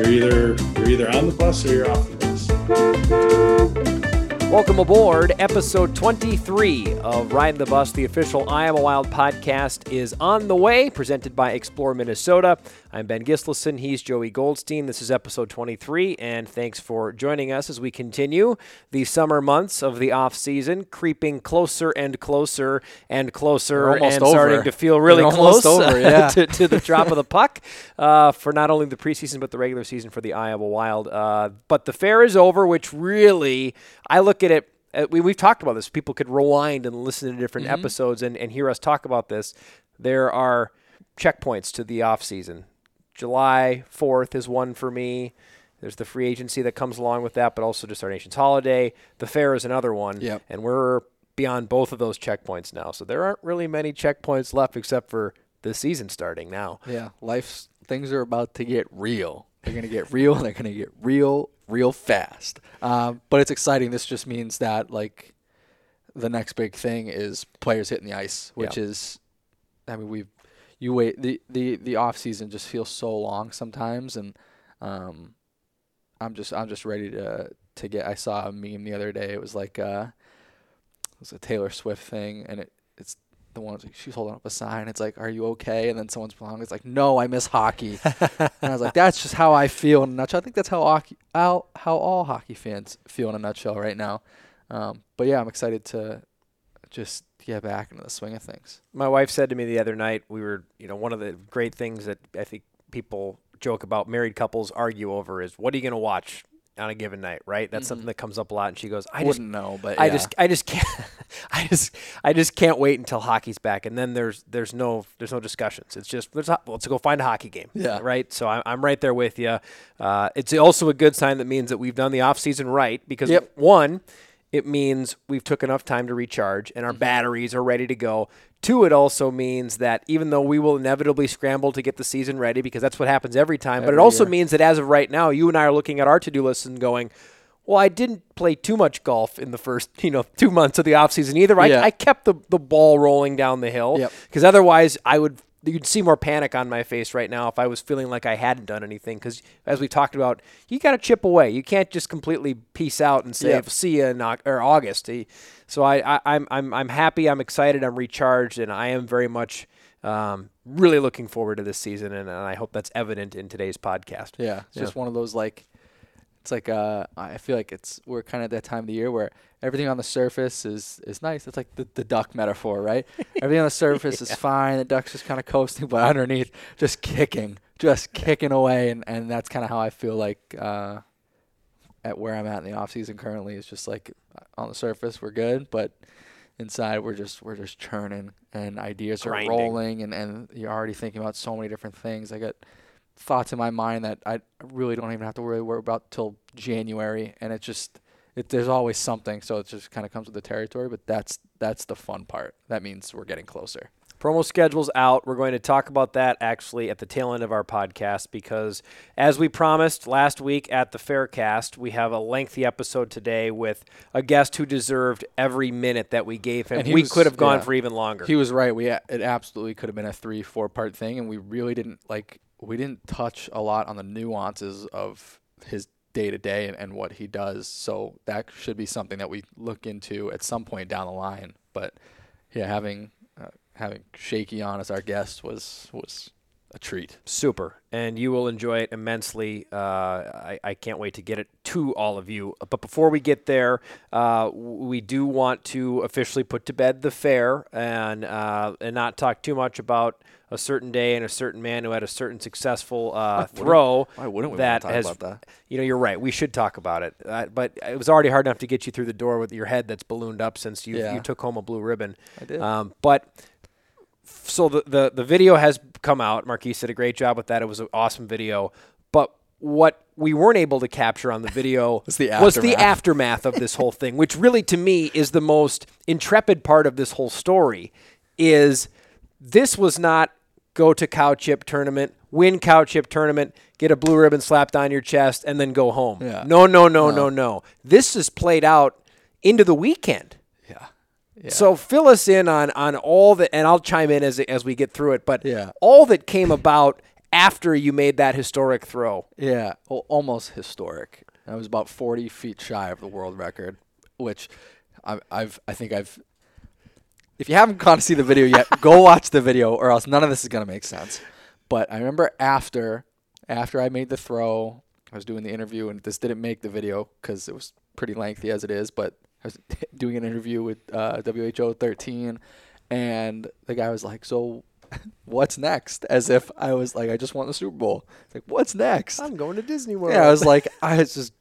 You're either you're either on the bus or you're off the bus. Welcome aboard. Episode 23 of Ride the Bus, the official Iowa Wild podcast, is on the way, presented by Explore Minnesota. I'm Ben Gislason. He's Joey Goldstein. This is episode 23, and thanks for joining us as we continue the summer months of the off season, creeping closer and closer and closer, and over. starting to feel really They're close over, yeah. to, to the drop of the puck uh, for not only the preseason but the regular season for the Iowa Wild. Uh, but the fair is over, which really I look at it. Uh, we, we've talked about this. People could rewind and listen to different Mm-hmm. episodes and, and hear us talk about this. There are checkpoints to the off season. July 4th is one for me. There's the free agency that comes along with that, but also just our nation's holiday. The fair is another one. Yep. And we're beyond both of those checkpoints now. So there aren't really many checkpoints left except for the season starting now. Yeah, life's things are about to get real. They're gonna get real. They're gonna get real, real fast. Um, but it's exciting. This just means that like the next big thing is players hitting the ice, which Yeah. is, I mean, we've you wait the the the off season just feels so long sometimes, and um, I'm just I'm just ready to to get. I saw a meme the other day. It was like uh, it was a Taylor Swift thing, and it it's the one she's holding up a sign. It's like, "Are you okay?" And then someone's behind. It's like, "No, I miss hockey." and I was like, "That's just how I feel in a nutshell." I think that's how hockey, how how all hockey fans feel in a nutshell right now. Um, but yeah, I'm excited to just get back into the swing of things. My wife said to me the other night, we were, you know, one of the great things that I think people joke about married couples argue over is what are you going to watch on a given night, right? That's something that comes up a lot. And she goes, I I just wouldn't know, but I yeah. just I just can't I just I just can't wait until hockey's back and then there's there's no there's no discussions it's just let's, ho- let's go find a hockey game Yeah. right so I'm, I'm right there with you uh, it's also a good sign that means that we've done the off season right because Yep. one it means we've took enough time to recharge and our Mm-hmm. batteries are ready to go two it also means that even though we will inevitably scramble to get the season ready because that's what happens every time but it also year. means that as of right now you and I are looking at our to-do list and going well, I didn't play too much golf in the first, you know, two months of the offseason either. I, Yeah. I kept the, the ball rolling down the hill Yep. because otherwise I would you'd see more panic on my face right now if I was feeling like I hadn't done anything. Because as we talked about, you got to chip away. You can't just completely peace out and say Yep. see you in or August. So I, I I'm I'm I'm happy. I'm excited. I'm recharged, and I am very much. Um, really looking forward to this season, and, and I hope that's evident in today's podcast. Yeah, it's Yeah. just one of those like, it's like uh, I feel like it's we're kind of at that time of the year where everything on the surface is is nice. It's like the, the duck metaphor, right? everything on the surface is fine. The duck's just kind of coasting, but underneath, just kicking, just kicking away, and and that's kind of how I feel like uh, at where I'm at in the off season currently. Is just like on the surface we're good, but inside we're just we're just churning and ideas Grinding. are rolling and and you're already thinking about so many different things. I got thoughts in my mind that I really don't even have to really worry about till January, and it just it, there's always something, so it just kind of comes with the territory. But that's that's the fun part. That means we're getting closer. Promo schedule's out. We're going to talk about that actually at the tail end of our podcast because, as we promised last week at the Faircast, we have a lengthy episode today with a guest who deserved every minute that we gave him. And We was- could have gone yeah. for even longer. He was right. We it absolutely could have been a three four part thing, and we really didn't like we didn't touch a lot on the nuances of his day to day and what he does. So that should be something that we look into at some point down the line. But yeah, having uh, having Shakey on as our guest was was a treat. Super. And you will enjoy it immensely. Uh, I, I can't wait to get it to all of you. But before we get there, uh, we do want to officially put to bed the fair and, uh, and not talk too much about a certain day and a certain man who had a certain successful uh, throw. why wouldn't we that talk has, about that? You know, you're right. We should talk about it. Uh, but it was already hard enough to get you through the door with your head that's ballooned up since you, Yeah. you took home a blue ribbon. I did. Um, but so the, the the video has come out. Marquise did a great job with that. It was an awesome video. But what we weren't able to capture on the video Was the was the aftermath. of this whole thing, which really to me is the most intrepid part of this whole story. Is this was not go to cow chip tournament, win cow chip tournament, get a blue ribbon slapped on your chest, and then go home. Yeah. No, no, no, no, no. This is played out into the weekend. Yeah. So fill us in on on all that, and I'll chime in as as we get through it. But Yeah. all that came about after you made that historic throw. Yeah, al- almost historic. I was about 40 feet shy of the world record, which I, I've I think I've. If you haven't gone to see the video yet, go watch the video, or else none of this is gonna make sense. But I remember after after I made the throw, I was doing the interview, and this didn't make the video because it was pretty lengthy as it is. But I was doing an interview with uh, WHO 13, and the guy was like, "So, what's next?" As if I was like, "I just won the Super Bowl." It's like, "What's next?" I'm going to Disney World. Yeah, I was like, I was just,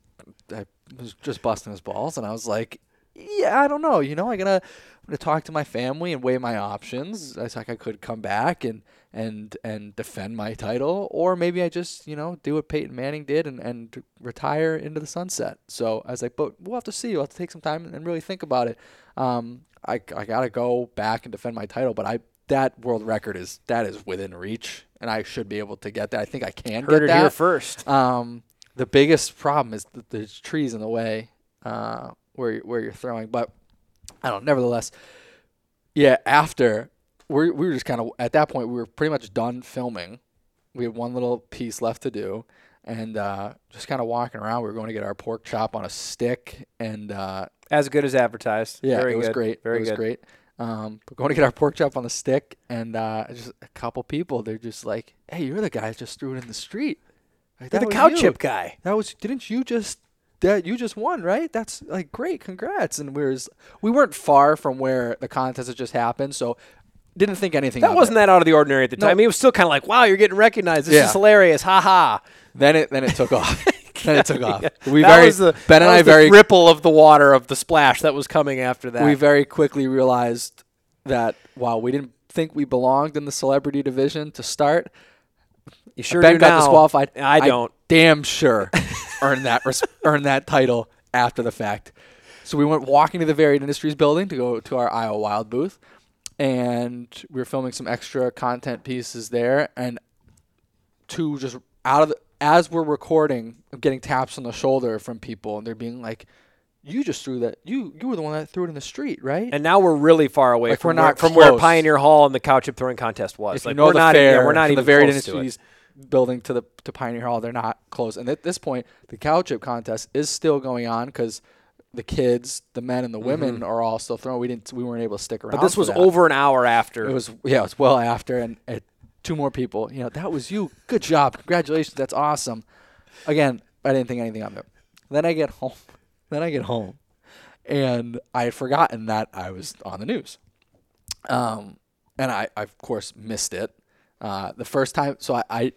I was just busting his balls, and I was like, yeah, I don't know, you know, I gotta, I'm gonna talk to my family and weigh my options. I was like, I could come back and and and defend my title, or maybe I just, you know, do what Peyton Manning did and and retire into the sunset. So I was like, but we'll have to see. We'll have to take some time and really think about it. Um, I I gotta go back and defend my title, but I that world record is that is within reach, and I should be able to get that. I think I can Heard get it that. here first. Um, the biggest problem is that there's trees in the way uh, where where you're throwing. But I don't. Nevertheless, yeah. After we we were just kind of at that point we were pretty much done filming. We had one little piece left to do, and uh, just kind of walking around. We were going to get our pork chop on a stick, and uh, As good as advertised. yeah, Very it was good. great. Very it was good. great. Um, but going to get our pork chop on the stick, and uh, just a couple people. They're just like, "Hey, you're the guy that just threw it in the street." Like, You're "That the cow you." chip guy. that was didn't you just that you just won right that's like great congrats and we was we weren't far from where the contest had just happened so didn't think anything That of wasn't it. that out of the ordinary at the No. time. It was still kind of like, wow, you're getting recognized. This Yeah. is hilarious. Ha ha. then it then it took off then it took off we that very was the, ben and i very ripple of the water of the splash that was coming after that. we very quickly realized that while we didn't think we belonged in the celebrity division to start you sure ben got now. disqualified I don't. damn sure earned that res- earned that title after the fact. So we went walking to the Varied Industries building to go to our Iowa Wild booth, and we were filming some extra content pieces there. And two just out of the, as we're recording, I'm getting taps on the shoulder from people, and they're being like, "You just threw that. You you were the one that threw it in the street, right?" And now we're really far away Like, from, we're where, not from where. Pioneer Hall and the cow chip throwing contest was. if like you know we're the not, fair, yeah, we're not even the Varied close to it. Building to the to Pioneer Hall. They're not close, and at this point, the cow chip contest is still going on because the kids, the men and the women, are all still throwing. We didn't, we weren't able to stick around. Mm-hmm. But this was that. over an hour after. It was yeah, it was well after, and uh, two more people. You know, that was you. Good job, congratulations. That's awesome. Again, I didn't think anything of it. Then I get home. Then I get home, and I had forgotten that I was on the news. Um, and I, I of course missed it. Uh, the first time, so I, I,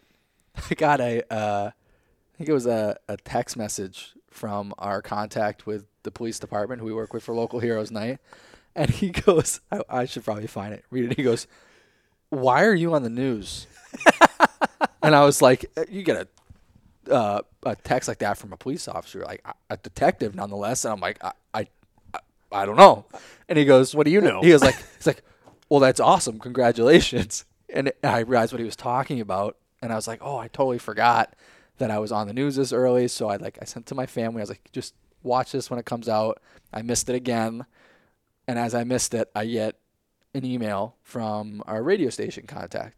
I got a, uh, I think it was a, a text message from our contact with the police department who we work with for Local Heroes Night, and he goes, I, I should probably find it, read it. He goes, "Why are you on the news?" and I was like, "Uh, "You get a." Uh, a text like that from a police officer, like a- detective, nonetheless, and I'm like, I, I, I, don't know. And he goes, What do you know? He goes like, he's like, well, that's awesome, congratulations. And I realized what he was talking about, and I was like, oh, I totally forgot that I was on the news this early. So I like, I sent to my family. I was like, just watch this when it comes out. I missed it again, and as I missed it, I get an email from our radio station contact.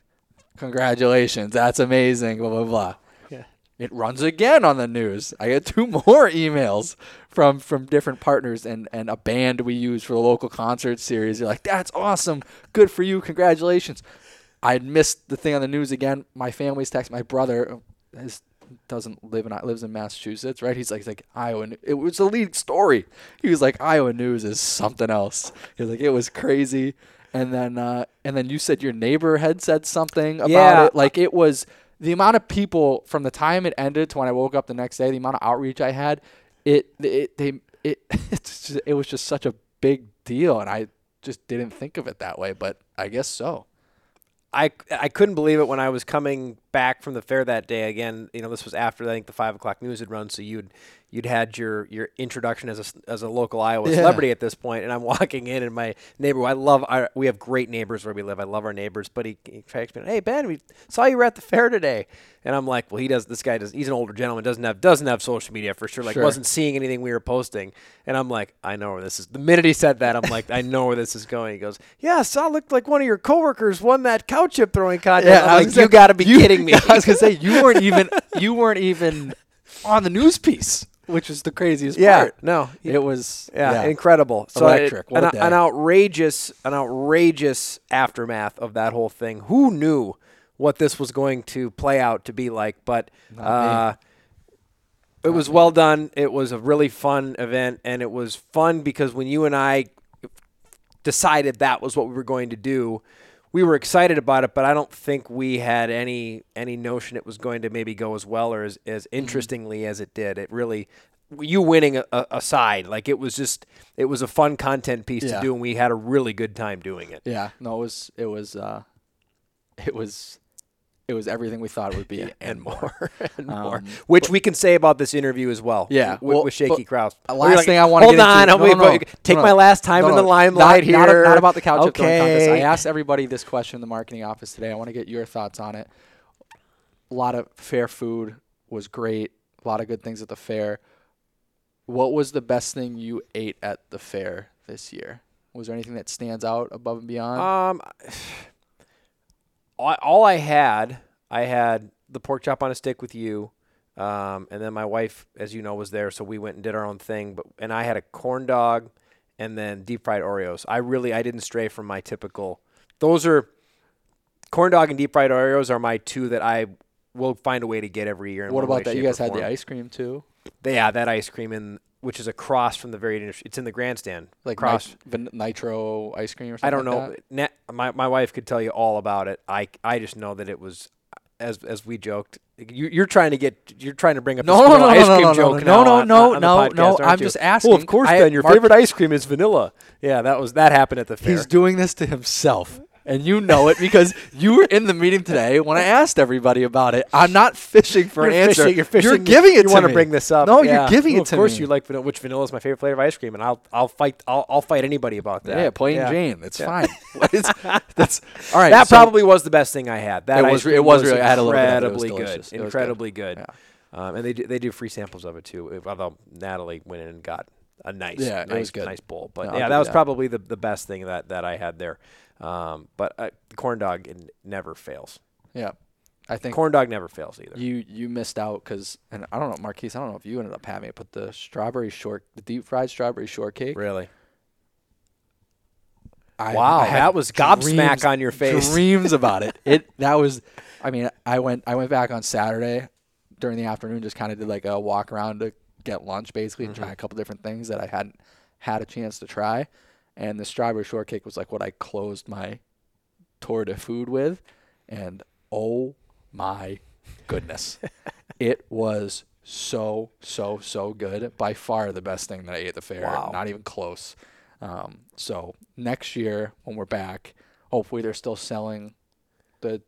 Congratulations, that's amazing. Blah blah blah. Yeah. It runs again on the news. I get two more emails from from different partners and and a band we use for the local concert series. They're like, "That's awesome, good for you, congratulations." I had missed the thing on the news again. My family's text. My brother has, doesn't live in lives in Massachusetts, right? He's like, he's like Iowa. It was a lead story. He was like, Iowa news is something else. He was like, it was crazy. And then uh, and then you said your neighbor had said something about Yeah. it. Like it was the amount of people from the time it ended to when I woke up the next day. The amount of outreach I had. It it they it it's just, it was just such a big deal, and I just didn't think of it that way. But I guess so. I, I couldn't believe it when I was coming back from the fair that day. Again, you know, this was after I think the five o'clock news had run, so you'd you'd had your your introduction as a as a local Iowa Yeah. celebrity at this point. point, and I'm walking in, and my neighbor, I love, our, we have great neighbors where we live. I love our neighbors, but he, he tracks me, hey Ben, we saw you were at the fair today, and I'm like, well, he does. This guy does. He's an older gentleman, doesn't have doesn't have social media for sure. Like, Sure. wasn't seeing anything we were posting, and I'm like, I know where this is. The minute he said that, I'm like, I know where this is going. He goes, yeah, saw looked like one of your coworkers won that cow chip throwing contest. I'm I was like, you got to be you- kidding me. I was gonna say you weren't even you weren't even on the news piece, which is the craziest yeah, part. no, It was Yeah, incredible. So Electric. it- an, an outrageous, an outrageous aftermath of that whole thing. Who knew what this was going to play out to be like? But uh, it was well done. It was a really fun event, and it was fun because when you and I decided that was what we were going to do. We were excited about it, but I don't think we had any any notion it was going to maybe go as well or as, as interestingly as it did. It really, you winning aside, like it was just it was a fun content piece Yeah. to do, and we had a really good time doing it. Yeah, no, it was it was uh, it was it was everything we thought it would be and, more. and more, Um, which we can say about this interview as well. Yeah, with, well, with Shakey but Krouse. last thing I wanna hold get into- on, no, no, wait, take no, my last time No, in the limelight not, here. Not, not about the couch throwing contest. I asked everybody this question in the marketing office today. I want to get your thoughts on it. A lot of fair food was great. A lot of good things at the fair. What was the best thing you ate at the fair this year? Was there anything that stands out above and beyond? Um, all, all I had, I had the pork chop on a stick with you, um, and then my wife, as you know, was there, so we went and did our own thing. But and I had a corn dog, and then deep fried Oreos. I really, I didn't stray from my typical. Those are corn dog and deep fried Oreos are my two that I will find a way to get every year. What about that? You guys had the ice cream too, Yeah, that ice cream in which is across from the very. It's in the grandstand. like across. nit- van- nitro ice cream or something. I don't like know. Na- my my wife could tell you all about it. I I just know that it was, as as we joked. You, you're trying to get. You're trying to bring up No, this no, no, ice no, cream no, no, joke. no, no, on- no, on the no, no, I'm you? just asking Well, of course, I- Ben. Your Mark- favorite ice cream is vanilla. Yeah, that was that happened at the fair. He's doing this to himself. And you know it because you were in the meeting today when I asked everybody about it. I'm not fishing for you're an answer. You're fishing. You're giving it you to want to bring this up? No, Yeah. you're giving Well, it to me. Of course, me. you like vanilla. Which vanilla is my favorite flavor of ice cream, and I'll I'll fight I'll, I'll fight anybody about that. Yeah, plain Yeah. Jane. It's fine. It's- that's all right. That so- probably was the best thing I had. That It was it was really- I had a little bit of it. It was incredibly good. Incredibly good. Yeah. Um, and they do, they do free samples of it too. Although Natalie went in and got a nice, Yeah, nice, nice bowl. But No, yeah, that was that. probably the, the best thing that, that I had there. Um, but uh, corn dog never fails. Yeah, I think Corn dog never fails either. you you missed out because and I don't know, Marquise. I don't know if you ended up having it, but the strawberry short, the deep fried strawberry shortcake. really? I, Wow, I that was gobsmack on your face. Dreams about it. It that was. I mean, I went I went back on Saturday during the afternoon, just kind of did like a walk around to get lunch, basically, and try Mm-hmm. a couple different things that I hadn't had a chance to try. And the strawberry shortcake was like what I closed my tour de food with, and oh my goodness, it was so so so good. By far the best thing that I ate at the fair. Wow. Not even close. Um, so next year when we're back, hopefully they're still selling the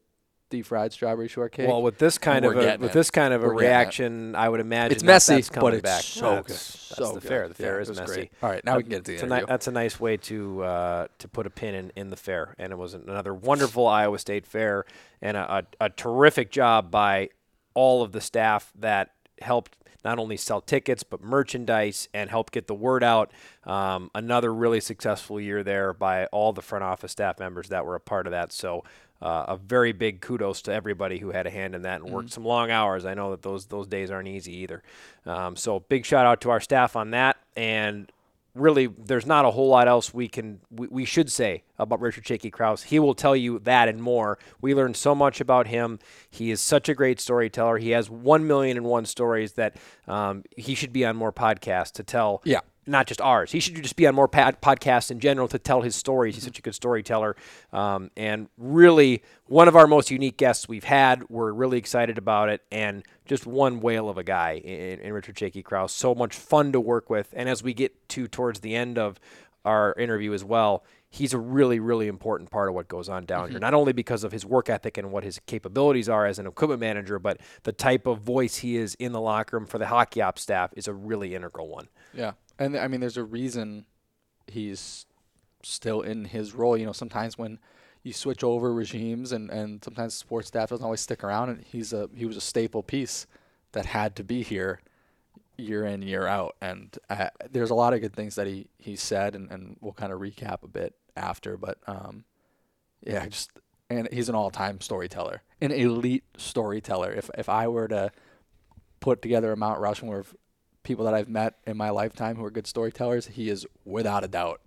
deep fried strawberry shortcake. Well, with this kind we're of a getting with it. this kind of a We're getting it. reaction, I would imagine it's that messy, that's coming but it's back. so That's- good. That's so the good. fair. The Yeah, fair it is was messy. great. All right, now we can get to the It's a, interview. that's a nice way to uh, to put a pin in, in the fair, and it was another wonderful Iowa State fair, and a, a, a terrific job by all of the staff that helped not only sell tickets but merchandise and help get the word out. Um, another really successful year there by all the front office staff members that were a part of that. So. Uh, a very big kudos to everybody who had a hand in that and worked some long hours. I know that those those days aren't easy either. Um, so big shout out to our staff on that, and really there's not a whole lot else we can we, we should say about Richard Shakey Krouse. He will tell you that and more. We learned so much about him. He is such a great storyteller. He has one million and one stories that um, he should be on more podcasts to tell. Yeah. Not just ours. He should just be on more pod- podcasts in general to tell his stories. He's such a good storyteller, um, and really one of our most unique guests we've had. We're really excited about it, and just one whale of a guy in, in Richard Shakey Krouse. So much fun to work with, and as we get to towards the end of our interview as well, he's a really, really important part of what goes on down here. Not only because of his work ethic and what his capabilities are as an equipment manager, but the type of voice he is in the locker room for the hockey ops staff is a really integral one. Yeah, and I mean, there's a reason he's still in his role. You know, sometimes when you switch over regimes and, and sometimes sports staff doesn't always stick around and he's a he was a staple piece that had to be here year in year out and uh, there's a lot of good things that he he said and, and we'll kind of recap a bit after but um yeah just and he's an all-time storyteller an elite storyteller if if I were to put together a Mount Rushmore of people that I've met in my lifetime who are good storytellers he is without a doubt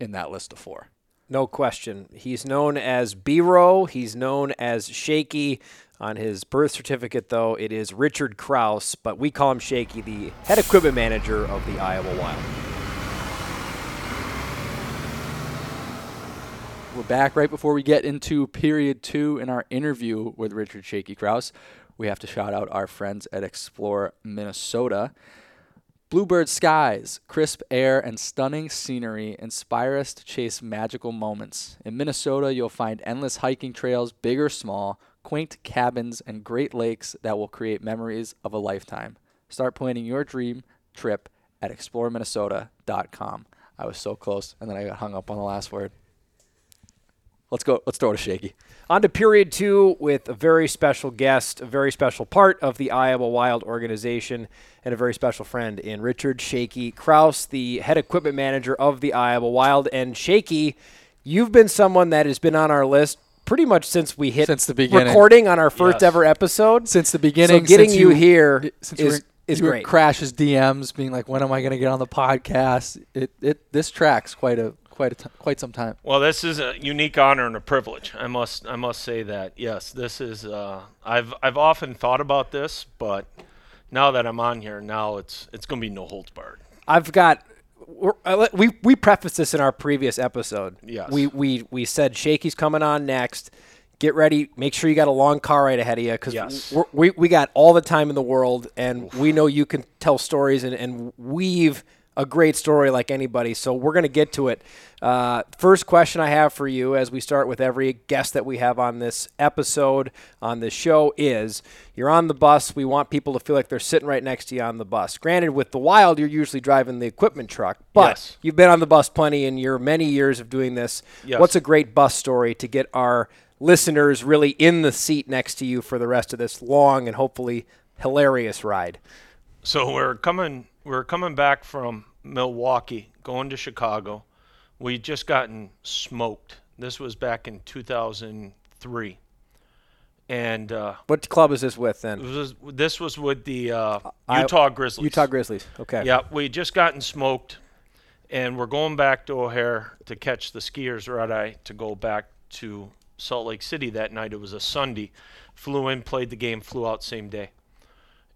in that list of four No question. He's known as B-Row. He's known as Shakey. On his birth certificate, though, it is Richard Krouse, but we call him Shakey, the head equipment manager of the Iowa Wild. We're back right before we get into period two in our interview with Richard Shakey Krouse. We have to shout out our friends at Explore Minnesota. Bluebird skies, crisp air, and stunning scenery inspire us to chase magical moments. In Minnesota, you'll find endless hiking trails, big or small, quaint cabins, and great lakes that will create memories of a lifetime. Start planning your dream trip at exploreminnesota.com. I was so close, and then I got hung up on the last word. Let's go. Let's throw it to Shakey. On to period two with a very special guest, a very special part of the Iowa Wild organization, and a very special friend in Richard Shakey Krouse, the head equipment manager of the Iowa Wild. And Shakey, you've been someone that has been on our list pretty much since we hit Since the beginning. recording on our first Yes. ever episode. Since the beginning, so getting since you, here since you is is you great. Crash's DMs, being like, "When am I going to get on the podcast?" It it this tracks quite a quite a t- quite some time. Well, this is a unique honor and a privilege. I must I must say that. Yes, this is. Uh, I've I've often thought about this, but now that I'm on here, now it's it's going to be no holds barred. I've got. we're- We we prefaced this in our previous episode. Yes. We we we said Shakey's coming on next. Get ready. Make sure you got a long car ride ahead of you because Yes. we we got all the time in the world, and we know you can tell stories and, and weave a great story like anybody. So we're gonna get to it. Uh, first question I have for you, as we start with every guest that we have on this episode on this show, is you're on the bus. We want people to feel like they're sitting right next to you on the bus. Granted, with the Wild, you're usually driving the equipment truck, but Yes. you've been on the bus plenty in your many years of doing this. Yes. What's a great bus story to get our listeners really in the seat next to you for the rest of this long and hopefully hilarious ride? So we're coming we're coming back from Milwaukee, going to Chicago. We just gotten smoked. This was back in 2003, and uh, What club is this with it then? was this was with the uh, I- Utah Grizzlies. Utah Grizzlies. Okay. Yeah, we just gotten smoked, and we're going back to O'Hare to catch the skiers red eye to go back to Salt Lake City that night. It was a Sunday. Flew in, played the game, flew out same day,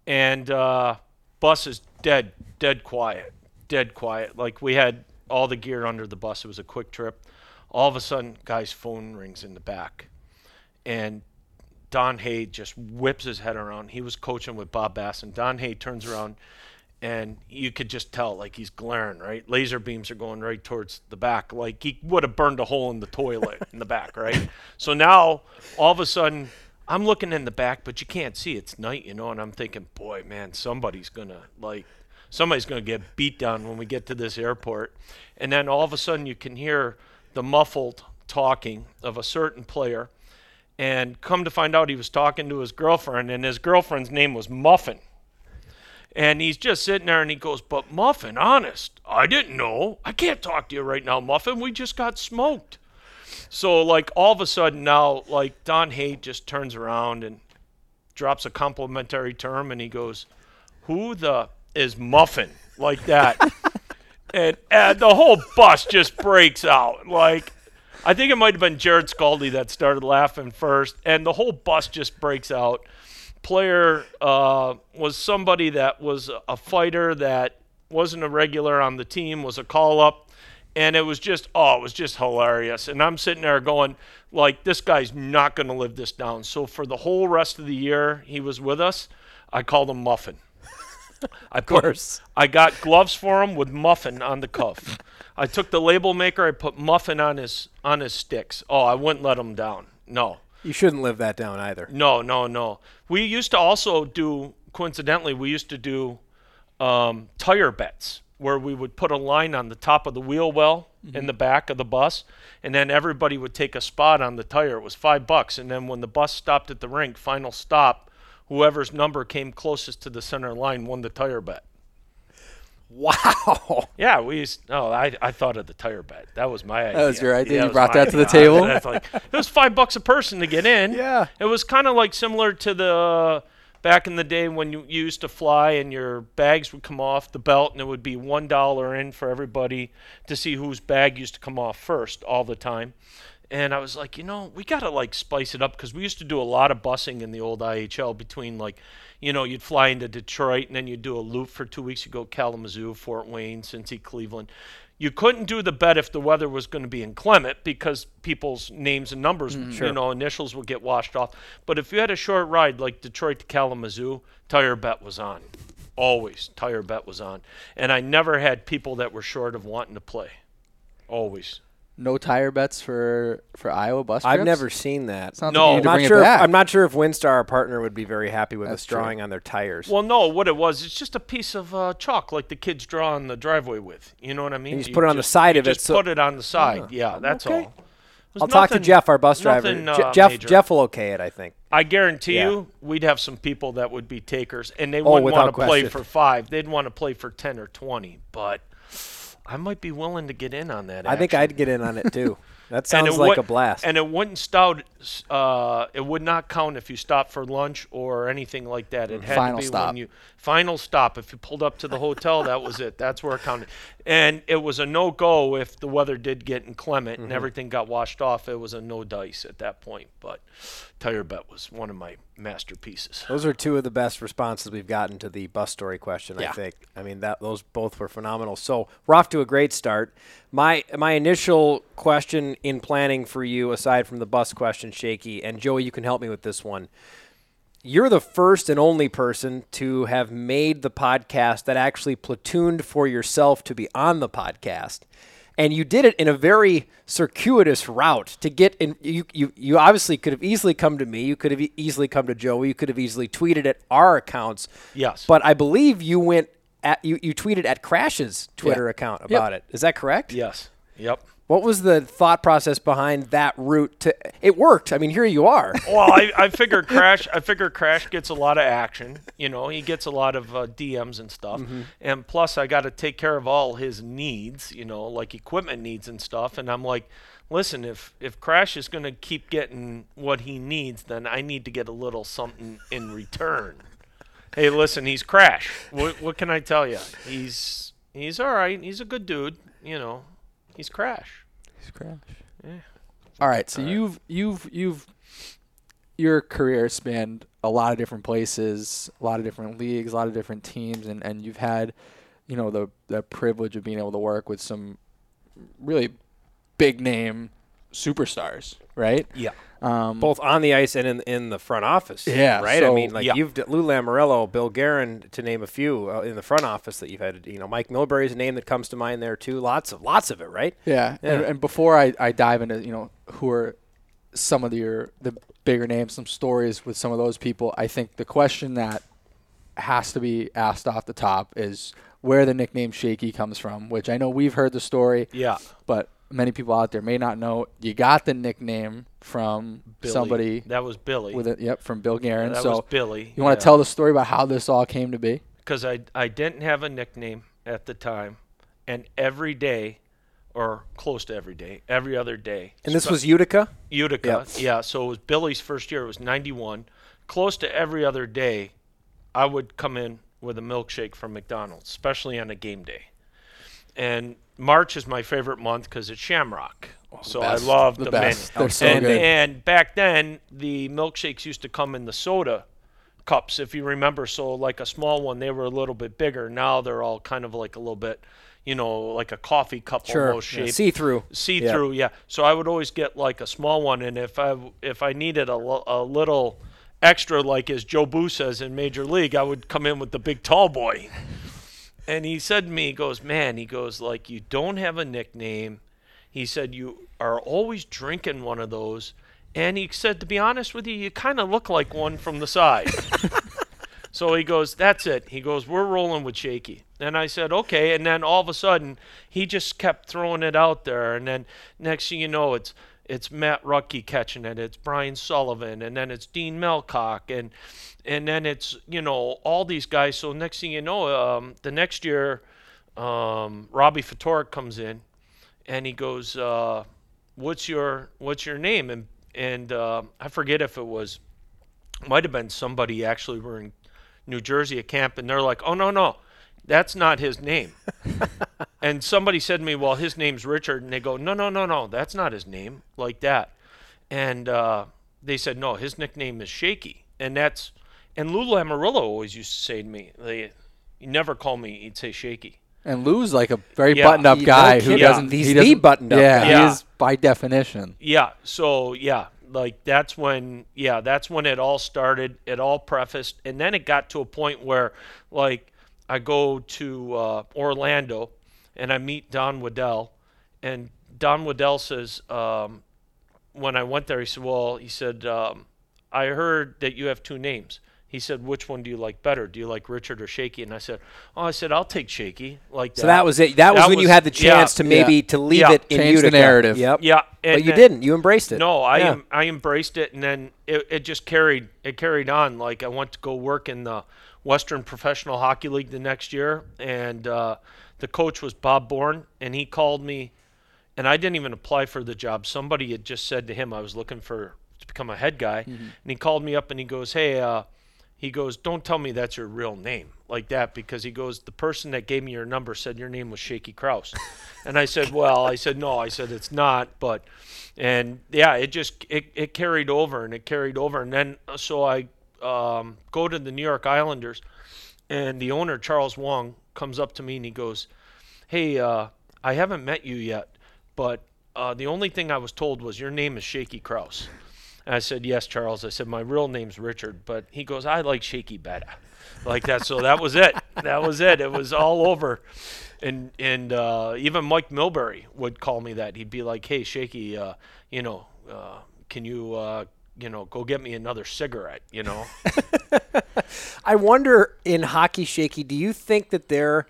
and uh, bus is dead, dead quiet, dead quiet. Like we had all the gear under the bus. It was a quick trip. All of a sudden, guy's phone rings in the back, and Don Hay just whips his head around. He was coaching with Bob Bass, and Don Hay turns around, and you could just tell, like he's glaring, right? Laser beams are going right towards the back, like he would have burned a hole in the toilet in the back, right? So now, all of a sudden, I'm looking in the back, but you can't see. It's night, you know, and I'm thinking, boy, man, somebody's gonna like, somebody's gonna get beat down when we get to this airport. And then all of a sudden, you can hear the muffled talking of a certain player. And come to find out he was talking to his girlfriend and his girlfriend's name was muffin. And he's just sitting there and he goes but muffin honest i didn't know. I can't talk to you right now muffin. We just got smoked so like all of a sudden now like don hay just turns around and drops a complimentary term and he goes who the is muffin? Like that. And, and the whole bus just breaks out. Like I think it might have been Jarrod Skalde that started laughing first, and the whole bus just breaks out. Player uh, was somebody that was a fighter that wasn't a regular on the team, was a call up, and it was just oh, it was just hilarious. And I'm sitting there going, like, this guy's not going to live this down. So for the whole rest of the year he was with us, I called him Muffin. I put, course. I got gloves for him with muffin on the cuff. I took the label maker. I put muffin on his on his sticks. Oh, I wouldn't let him down. No, You shouldn't live that down either. no, no, no. We used to also do. Coincidentally, we used to do um, tire bets where we would put a line on the top of the wheel well in mm-hmm. the back of the bus, and then everybody would take a spot on the tire. It was five bucks, and then when the bus stopped at the rink, final stop, whoever's number came closest to the center line won the tire bet. Wow. Yeah, we used. Oh, I, I thought of the tire bet. That was my idea. That was your idea? Yeah, You brought that to the table? Like, it was five bucks a person to get in. Yeah. It was kind of like similar to the back in the day when you used to fly and your bags would come off the belt and it would be one dollar in for everybody to see whose bag used to come off first all the time. And I was like, you know, we gotta like spice it up because we used to do a lot of busing in the old IHL between like, you know, you'd fly into Detroit and then you'd do a loop for two weeks. You go Kalamazoo, Fort Wayne, Cincy, Cleveland. You couldn't do the bet if the weather was going to be inclement because people's names and numbers, mm-hmm. you know, initials would get washed off. But if you had a short ride like Detroit to Kalamazoo, tire bet was on. Always tire bet was on. And I never had people that were short of wanting to play. Always. No tire bets for for Iowa bus I've never seen that. Sounds No. like I'm not sure. If, back. I'm not sure if Windstar, our partner, would be very happy with That's us true. drawing on their tires. Well, no, what it was, it's just a piece of uh, chalk like the kids draw on the driveway with. You know what I mean? you just put it on the side you of it Just so- put it on the side. yeah, that's okay. all. It I'll talk to Jeff, our bus driver. nothing, uh, Jeff, major. Jeff will okay it, I think. I guarantee Yeah. you, we'd have some people that would be takers, and they Oh, wouldn't without want to play for five. They'd want to play for ten or twenty. But I might be willing to get in on that. I think. I'd get in on it too. That sounds like would- a blast. And it wouldn't stout. Uh, it would not count if you stopped for lunch or anything like that. It had Final to be stop. when you final stop. If you pulled up to the hotel, that was it. That's where it counted. And it was a no go if the weather did get inclement Mm-hmm. and everything got washed off. It was a no dice at that point. But tire bet was one of my masterpieces. Those are two of the best responses we've gotten to the bus story question. I think. I mean, that those both were phenomenal. So we're off to a great start. My my initial question in planning for you, aside from the bus question, Shakey and Joey, you can help me with this one. You're the first and only person to have made the podcast that actually platooned for yourself to be on the podcast. And you did it in a very circuitous route to get in. You, you, you obviously could have easily come to me. You could have easily come to Joey. You could have easily tweeted at our accounts. Yes. But I believe you went at you, you tweeted at Crash's Twitter Yeah. account about it. Is that correct? Yes. Yep. What was the thought process behind that route? To it worked. I mean, here you are. well, I, I figure Crash. I figure Crash gets a lot of action. You know, he gets a lot of uh, DMs and stuff. Mm-hmm. And plus, I got to take care of all his needs. You know, like equipment needs and stuff. And I'm like, listen, if if Crash is going to keep getting what he needs, then I need to get a little something in return. hey, listen, he's Crash. What what can I tell you? He's he's all right. He's a good dude. You know, he's Crash. He's Crash. Yeah. All right, so you've you've you've your career spanned a lot of different places, a lot of different leagues, a lot of different teams, and, and you've had, you know, the the privilege of being able to work with some really big name superstars, right? Yeah. Um, both on the ice and in in the front office. Yeah, right. I mean, like Yeah. you've Lou Lamoriello, Bill Guerin, to name a few uh, in the front office that you've had. You know, Mike Milbury's a name that comes to mind there too. Lots of lots of it, right? Yeah, And, and before I, I dive into you know who are some of the your, the bigger names, some stories with some of those people, I think the question that has to be asked off the top is where the nickname Shakey comes from. Which I know we've heard the story, Yeah. but many people out there may not know. You got the nickname from Billy. somebody That was Billy. with it. Yep, from Bill Guerin. that so was Billy. you want to tell the story about how this all came to be? because I I didn't have a nickname at the time, and every day, or close to every day, every other day. And this spe- was Utica. Utica. Yeah, so it was Billy's first year. It was 91. Close to every other day, I would come in with a milkshake from McDonald's, especially on a game day. And March is my favorite month because it's Shamrock. Oh, so best. I love The the, best. menu. They're so and, good. and back then, the milkshakes used to come in the soda cups, if you remember. So, like a small one, they were a little bit bigger. Now they're all kind of like a little bit, you know, like a coffee cup Sure. almost shape See through. see through yeah so i would always get like a small one and if i if i needed a, a little extra like as Jobu says in major league i would come in with the big tall boy and he said to me, he goes, man, he goes like you don't have a nickname. He said you are always drinking one of those, and he said to be honest with you, you kind of look like one from the side. So he goes, That's it. He goes, We're rolling with Shakey. And I said, Okay. And then all of a sudden, he just kept throwing it out there. And then next thing you know, it's it's Matt Ruchty catching it. It's Brian Sullivan, and then it's Dean Malkoc, and and then it's you know all these guys. So next thing you know, um, the next year, um, Robbie Ftorek comes in, and he goes, uh, "What's your what's your name?" And and uh, I forget if it was, might have been somebody actually were in New Jersey at camp, and they're like, "Oh no, no, that's not his name." and somebody said to me, "Well, his name's Richard," and they go, "No, no, no, no, that's not his name," like that. And uh, they said, "No, his nickname is Shakey," and that's. And Lou Lamoriello always used to say to me, they, "You never call me," he'd say Shakey. And Lou's like a very Yeah. buttoned-up No guy who kidding. doesn't. He's he doesn't, buttoned-up yeah, guy. he is by definition. Yeah. So yeah, like that's when yeah, that's when it all started. It all prefaced, and then it got to a point where like I go to uh, Orlando and I meet Don Waddell, and Don Waddell says um, when I went there, he said, "Well, he said um, I heard that you have two names." He said, "Which one do you like better? Do you like Richard or Shakey?" And I said, "Oh, I said I'll take Shakey." Like that. So that was it. That was That when you had the yeah. chance to maybe to leave Yeah. it in Change the narrative. Yep. yeah, and But you then- didn't. You embraced it. no, I Yeah. em- I embraced it, and then it, it just carried it carried on. Like I went to go work in the Western Professional Hockey League the next year, and uh, the coach was Bob Bourne, and he called me, and I didn't even apply for the job. Somebody had just said to him I was looking for to become a head guy, and he called me up and he goes, "Hey." Uh, he goes, "Don't tell me that's your real name like that," because he goes, "The person that gave me your number said your name was Shakey Krouse," and I said, "Well," I said, "No," I said, "It's not," but, and yeah, it just it, it carried over and it carried over, and then uh, so I um, go to the New York Islanders, and the owner Charles Wang comes up to me and he goes, "Hey, uh, I haven't met you yet, but uh, the only thing I was told was your name is Shakey Krouse." And I said, "Yes, Charles." I said, "My real name's Richard," but he goes, "I like Shakey better," like that. So that was it. That was it. It was all over. And and uh, even Mike Milbury would call me that. He'd be like, "Hey, Shakey, uh, you know, uh, can you, uh, you know, go get me another cigarette?" You know. I wonder in hockey, Shakey, do you think that there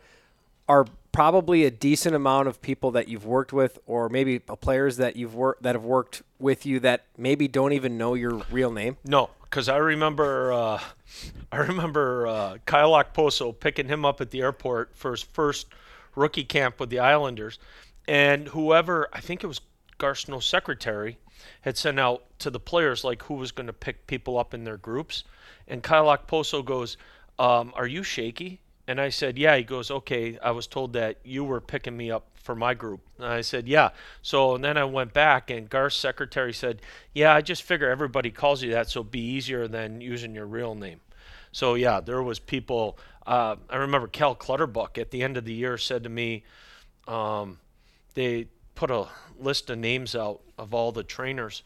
are probably a decent amount of people that you've worked with, or maybe players that you've worked that have worked with you that maybe don't even know your real name? No, because I remember, uh, I remember uh, Kyle Okposo picking him up at the airport for his first rookie camp with the Islanders, and whoever I think it was Garth Snow's secretary had sent out to the players like who was going to pick people up in their groups, and Kyle Okposo goes, um, "Are you shakey?" And I said, "Yeah." He goes, "Okay." I was told that you were picking me up for my group. And I said, "Yeah." So and then I went back, and Gar's secretary said, "Yeah, I just figure everybody calls you that, so it'd be easier than using your real name." So yeah, there was people. Uh, I remember Cal Clutterbuck at the end of the year said to me, um, they put a list of names out of all the trainers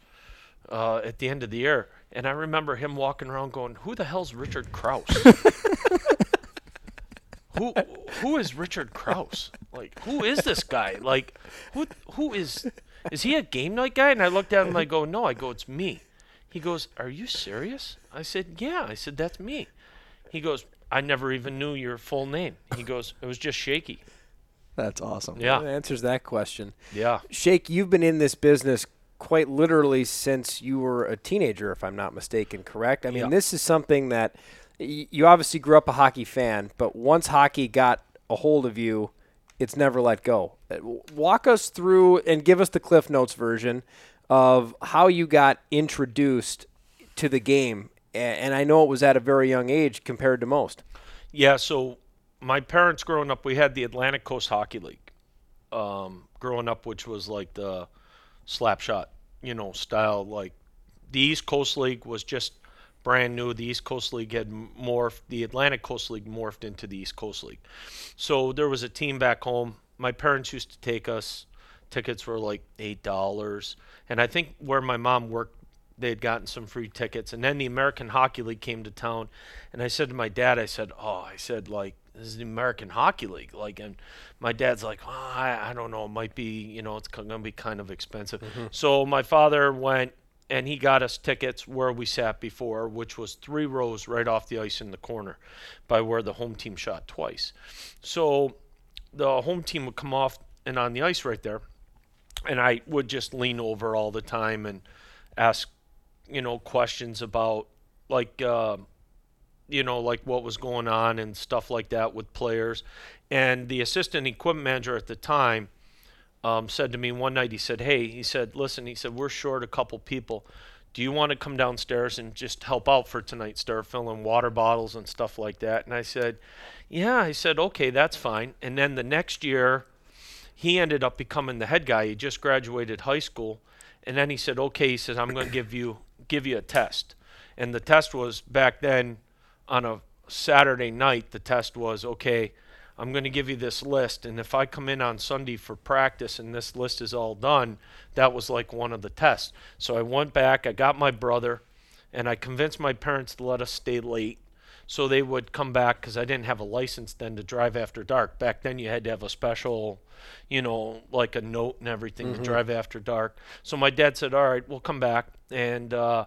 uh, at the end of the year, and I remember him walking around going, "Who the hell's Richard Krouse?" who who is Richard Krouse? Like, who is this guy? Like, who who is is he a game night guy? And I looked at him and I go, no. I go, it's me. He goes, are you serious? I said, yeah. I said, that's me. He goes, I never even knew your full name. He goes, it was just Shakey. That's awesome. Yeah. That answers that question. yeah. Shake, you've been in this business quite literally since you were a teenager, if I'm not mistaken, correct? I mean, Yeah. this is something that y- you obviously grew up a hockey fan, but once hockey got a hold of you, it's never let go. Uh, Walk us through and give us the Cliff Notes version of how you got introduced to the game. And I know it was at a very young age compared to most. Yeah, so my parents growing up, we had the Atlantic Coast Hockey League. Um, growing up, which was like the slap shot, you know, style. Like the East Coast League was just brand new. The East Coast League had morphed. The Atlantic Coast League morphed into the East Coast League. So there was a team back home. My parents used to take us. Tickets were like eight dollars, and I think where my mom worked, they had gotten some free tickets. And then the American Hockey League came to town, and I said to my dad, I said, "Oh, I said like this is the American Hockey League. Like, and my dad's like, oh, I, I don't know, it might be, you know, it's going to be kind of expensive. So my father went and he got us tickets where we sat before, which was three rows right off the ice in the corner by where the home team shot twice. So the home team would come off and on the ice right there, and I would just lean over all the time and ask, you know, questions about like, uh, you know, like what was going on and stuff like that with players. And the assistant equipment manager at the time um, said to me one night, he said, Hey, he said, listen, he said, we're short a couple people. Do you want to come downstairs and just help out for tonight? Start filling water bottles and stuff like that. And I said, Yeah. I said, Okay, that's fine. And then the next year, he ended up becoming the head guy. He just graduated high school. And then he said, Okay, he says, I'm going to give you give you a test. And the test was back then on a Saturday night, the test was okay, I'm going to give you this list. And if I come in on Sunday for practice and this list is all done, that was like one of the tests. So I went back, I got my brother, and I convinced my parents to let us stay late. So they would come back because I didn't have a license then to drive after dark. Back then, you had to have a special, you know, like a note and everything to drive after dark. So my dad said, All right, we'll come back. And, uh,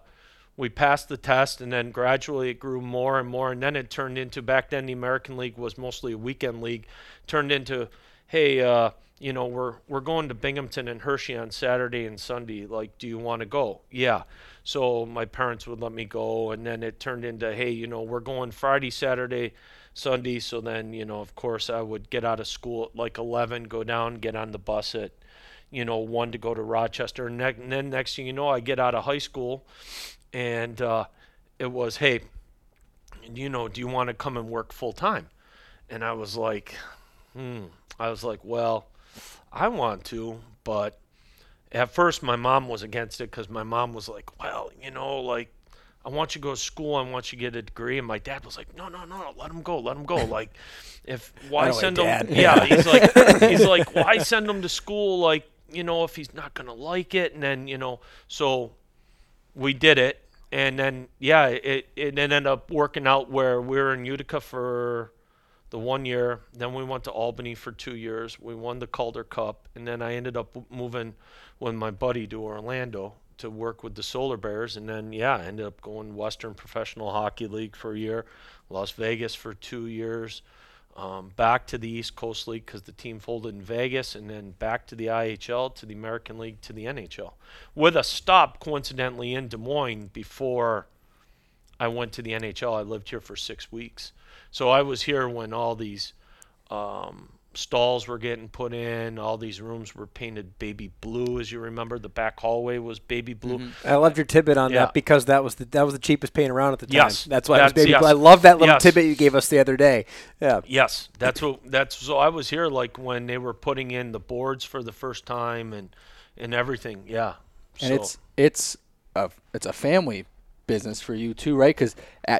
we passed the test and then gradually it grew more and more and then it turned into back then the american league was mostly a weekend league turned into hey uh, you know we're we're going to binghamton and hershey on saturday and sunday. Like do you want to go? Yeah. So my parents would let me go and then it turned into hey you know we're going friday saturday sunday. So then you know of course i would get out of school at like 11 go down get on the bus at you know one to go to rochester. And, then next thing you know i get out of high school and uh, it was, hey, you know, do you want to come and work full time? And I was like, hmm. I was like, well, I want to, but at first my mom was against it because my mom was like, well, you know, like I want you to go to school. I want you to get a degree. And my dad was like, no, no, no, no let him go. Let him go. Like, if why send him? Yeah, he's like, he's like, why send him to school? Like, you know, if he's not gonna like it, and then you know, so we did it, and then yeah, it it ended up working out where we were in Utica for the one year. Then we went to Albany for two years. We won the Calder Cup, and then I ended up moving with my buddy to Orlando to work with the Solar Bears, and then yeah, I ended up going Western Professional Hockey League for a year, Las Vegas for two years. Um, back to the East Coast League because the team folded in Vegas, and then back to the IHL, to the American League, to the NHL, with a stop coincidentally in Des Moines before I went to the NHL. I lived here for six weeks, so I was here when all these um, stalls were getting put in, all these rooms were painted baby blue, as you remember. The back hallway was baby blue. Mm-hmm. I loved your tidbit on Yeah. that because that was the that was the cheapest paint around at the time. Yes, that's why it was that's- baby. yes. blue. I love that little Yes. tidbit you gave us the other day. Yeah, Yes, that's what that's so I was here like when they were putting in the boards for the first time and and everything. Yeah. and so, it's it's a it's a family business for you too, right? Because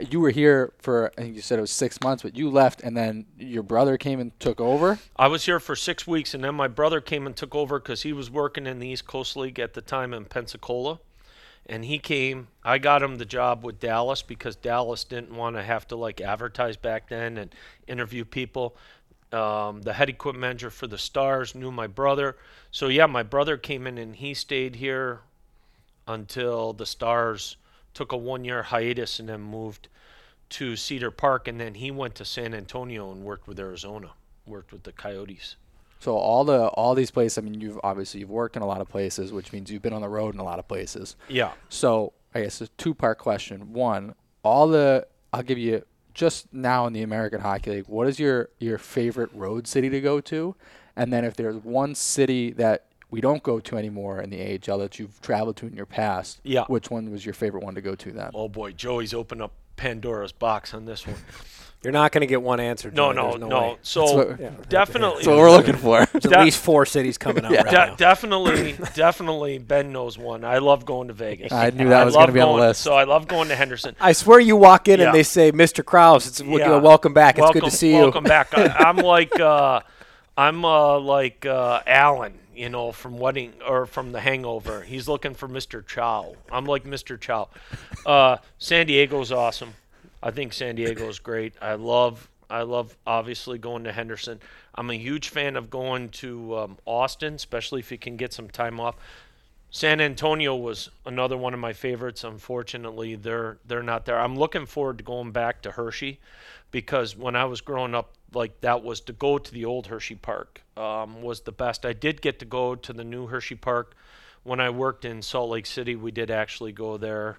you were here for I think you said it was six months, but you left, and then your brother came and took over. I was here for six weeks, and then my brother came and took over because he was working in the East Coast League at the time in Pensacola. And he came. I got him the job with Dallas because Dallas didn't want to have to like advertise back then and interview people. Um, the head equipment manager for the Stars knew my brother, so yeah, my brother came in and he stayed here until the Stars took a one-year hiatus and then moved to Cedar Park, and then he went to San Antonio and worked with Arizona, worked with the Coyotes. So all the all these places. I mean, you've obviously you've worked in a lot of places, which means you've been on the road in a lot of places. Yeah. So I guess a two part question. One, all the I'll give you just now in the American Hockey League. What is your your favorite road city to go to? And then if there's one city that we don't go to anymore in the AHL that you've traveled to in your past, Yeah. which one was your favorite one to go to then? Oh boy, Joey's opened up Pandora's box on this one. you're not going to get one answer. No, Joey. no, There's no. no. way. So what- Yeah. definitely, That's what we're looking for. There's at least four cities coming out right de- now. definitely, definitely, Ben knows one. I love going to Vegas. I knew that was gonna be on the list. So I love going to Henderson. I swear you walk in Yeah. and they say, "Mr. Krouse, it's you know, Yeah. welcome back. It's welcome, good to see welcome you." Welcome back. I, I'm like, uh, I'm uh, like uh, Alan, you know, from Wedding or from The Hangover. He's looking for Mr. Chow. I'm like Mr. Chow. Uh, San Diego's awesome. I think San Diego's great. I love I love obviously going to Henderson. I'm a huge fan of going to um, Austin, especially if you can get some time off. San Antonio was another one of my favorites. Unfortunately, they're they're not there. I'm looking forward to going back to Hershey because when I was growing up, like that was to go to the old Hershey Park um, was the best. I did get to go to the new Hershey Park when I worked in Salt Lake City. We did actually go there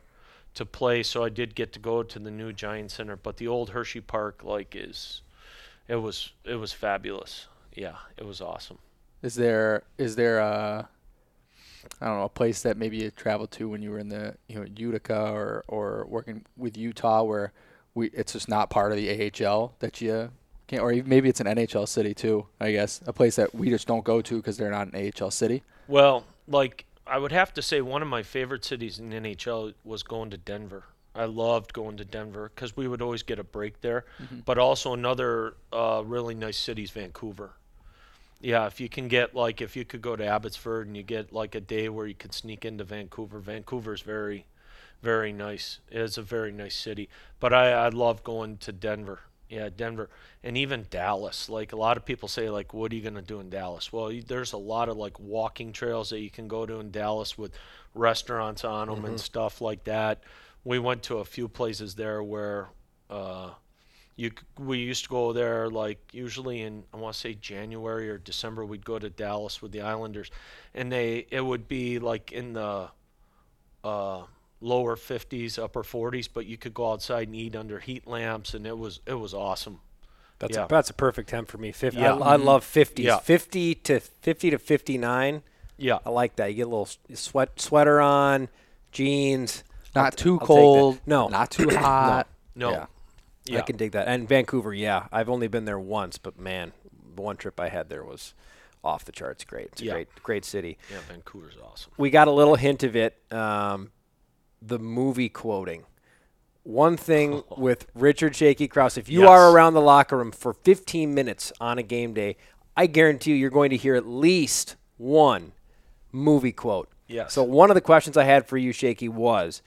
to play, so I did get to go to the new Giant Center. But the old Hershey Park, like, is it was it was fabulous. Yeah, it was awesome. Is there is there a I don't know a place that maybe you traveled to when you were in the you know Utica or or working with Utah where we it's just not part of the AHL that you can't or even maybe it's an NHL city too I guess a place that we just don't go to because they're not an AHL city. Well, like I would have to say one of my favorite cities in NHL was going to Denver. I loved going to Denver because we would always get a break there. But also another uh, really nice city is Vancouver. Yeah, if you can get like if you could go to Abbotsford and you get like a day where you could sneak into Vancouver. Vancouver's very, very nice. It's a very nice city. But I I love going to Denver. Yeah, Denver and even Dallas. Like a lot of people say, like, what are you gonna do in Dallas? Well, you, there's a lot of like walking trails that you can go to in Dallas with restaurants on them and stuff like that. We went to a few places there where uh, you we used to go there like usually in I want to say January or December. We'd go to Dallas with the Islanders, and they it would be like in the uh, lower 50s, upper 40s, but you could go outside and eat under heat lamps, and it was it was awesome. That's Yeah. a, that's a perfect temp for me. 50, Yeah. I, I love 50s. Yeah. 50 to 50 to 59. Yeah, I like that. You get a little sweat sweater on, jeans. Not I'll too I'll cold. No. Not too hot. no, Yeah. Yeah, I can dig that. And Vancouver, yeah. I've only been there once, but man, the one trip I had there was off the charts great. It's a Yeah. great great city. yeah. Vancouver's awesome. we got a little hint of it. Um, the movie quoting. One thing with Richard Shakey Krouse, if you Yes. are around the locker room for 15 minutes on a game day, I guarantee you you're going to hear at least one movie quote. Yes. So one of the questions I had for you, Shakey, was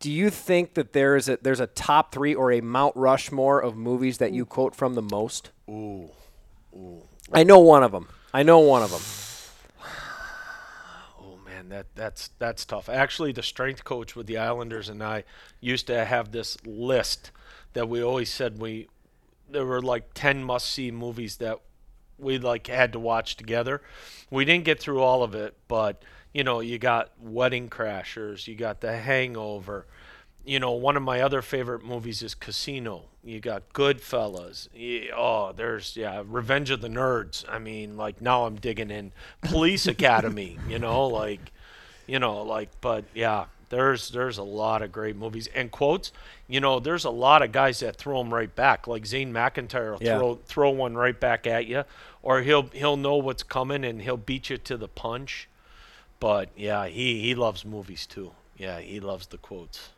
do you think that there is a there's a top three or a Mount Rushmore of movies that you quote from the most? Ooh, I know one of them. I know one of them. Oh man, that that's that's tough. Actually, the strength coach with the Islanders and I used to have this list that we always said we there were like 10 must-see movies that we like had to watch together. We didn't get through all of it, but you know, you got Wedding Crashers, you got The Hangover. You know, one of my other favorite movies is Casino. You got Goodfellas. Ye- Oh, there's yeah, Revenge of the Nerds. I mean, like now I'm digging in Police Academy. You know, like, you know, like, but yeah, there's there's a lot of great movies and quotes. You know, there's a lot of guys that throw them right back. Like Zane McIntyre will Yeah. throw throw one right back at you, or he'll he'll know what's coming and he'll beat you to the punch. But yeah, he he loves movies too. Yeah, he loves the quotes.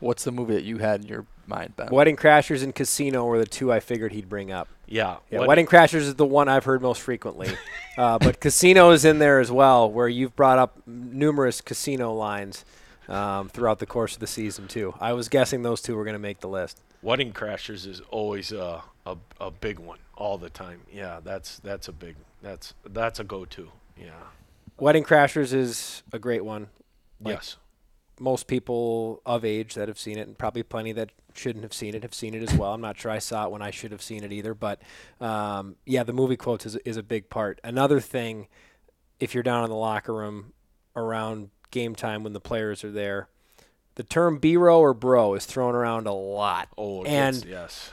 What's the movie that you had in your mind, Ben? Wedding Crashers and Casino were the two I figured he'd bring up. Yeah, Yeah, what- Wedding Crashers is the one I've heard most frequently, uh, but Casino is in there as well, where you've brought up numerous casino lines um, throughout the course of the season too. I was guessing those two were going to make the list. Wedding Crashers is always a, a a big one all the time. Yeah, that's that's a big that's that's a go-to. Yeah. Wedding Crashers is a great one. Like- yes. Most people of age that have seen it, and probably plenty that shouldn't have seen it, have seen it as well. I'm not sure I saw it when I should have seen it either, but um, yeah, the movie quotes is, is a big part. Another thing, if you're down in the locker room around game time when the players are there, the term "bro" or "bro" is thrown around a lot. Oh, and gets- yes.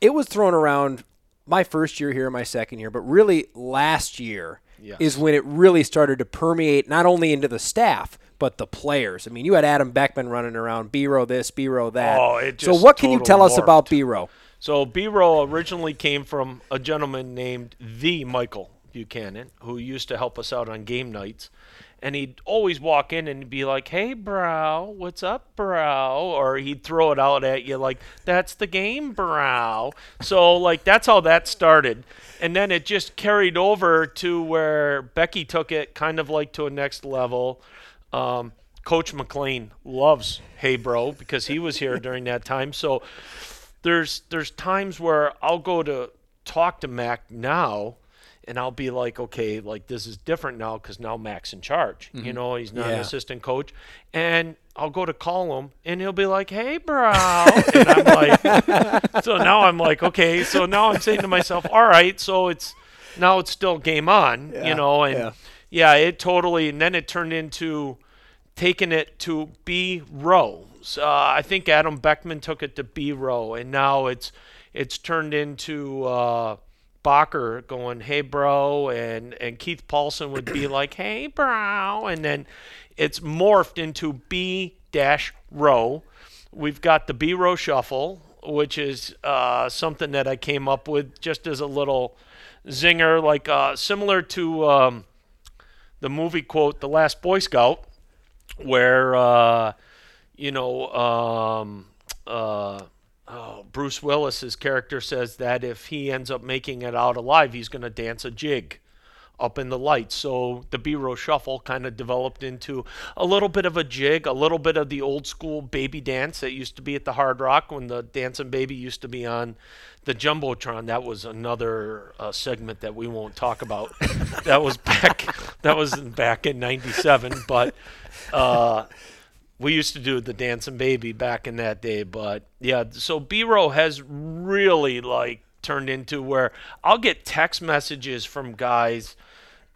it was thrown around my first year here, my second year, but really last year Yes. is when it really started to permeate not only into the staff but the players. I mean, you had Adam Beckman running around, B-row this, B-row that. Oh, it so what can you tell us about. B-row? So B-roll originally came from a gentleman named the Michael Buchanan, who used to help us out on game nights. And he'd always walk in and be like, "Hey, brow, what's up, brow?" Or he'd throw it out at you like, "That's the game, brow." So like that's how that started, and then it just carried over to where Becky took it kind of like to a next level. Um, Coach McLean loves Hey Bro because he was here during that time. So there's there's times where I'll go to talk to Mac now and I'll be like, okay, like this is different now because now Mac's in charge. You know, he's not an assistant coach. And I'll go to call him and he'll be like, hey, bro. and I'm like, so now I'm like, okay. So now I'm saying to myself, all right, so it's now it's still game on, you know, and yeah. yeah. it totally, and then it turned into taking it to B row. So, uh, I think Adam Beckman took it to B row, and now it's it's turned into uh, Bacher going, "Hey, bro," and and Keith Paulson would be like, "Hey, bro," and then it's morphed into B dash row. We've got the B row shuffle, which is uh, something that I came up with just as a little zinger, like uh, similar to um, the movie quote, "The Last Boy Scout." where uh, you know um, uh, oh, Bruce Willis's character says that if he ends up making it out alive, he's going to dance a jig up in the lights. So the B-row shuffle kind of developed into a little bit of a jig, a little bit of the old school baby dance that used to be at the Hard Rock when the dancing baby used to be on the jumbotron. That was another uh, segment that we won't talk about. that was back. That was back in '97, but. Uh, we used to do the dancing baby back in that day, but yeah, so B row has really like turned into where I'll get text messages from guys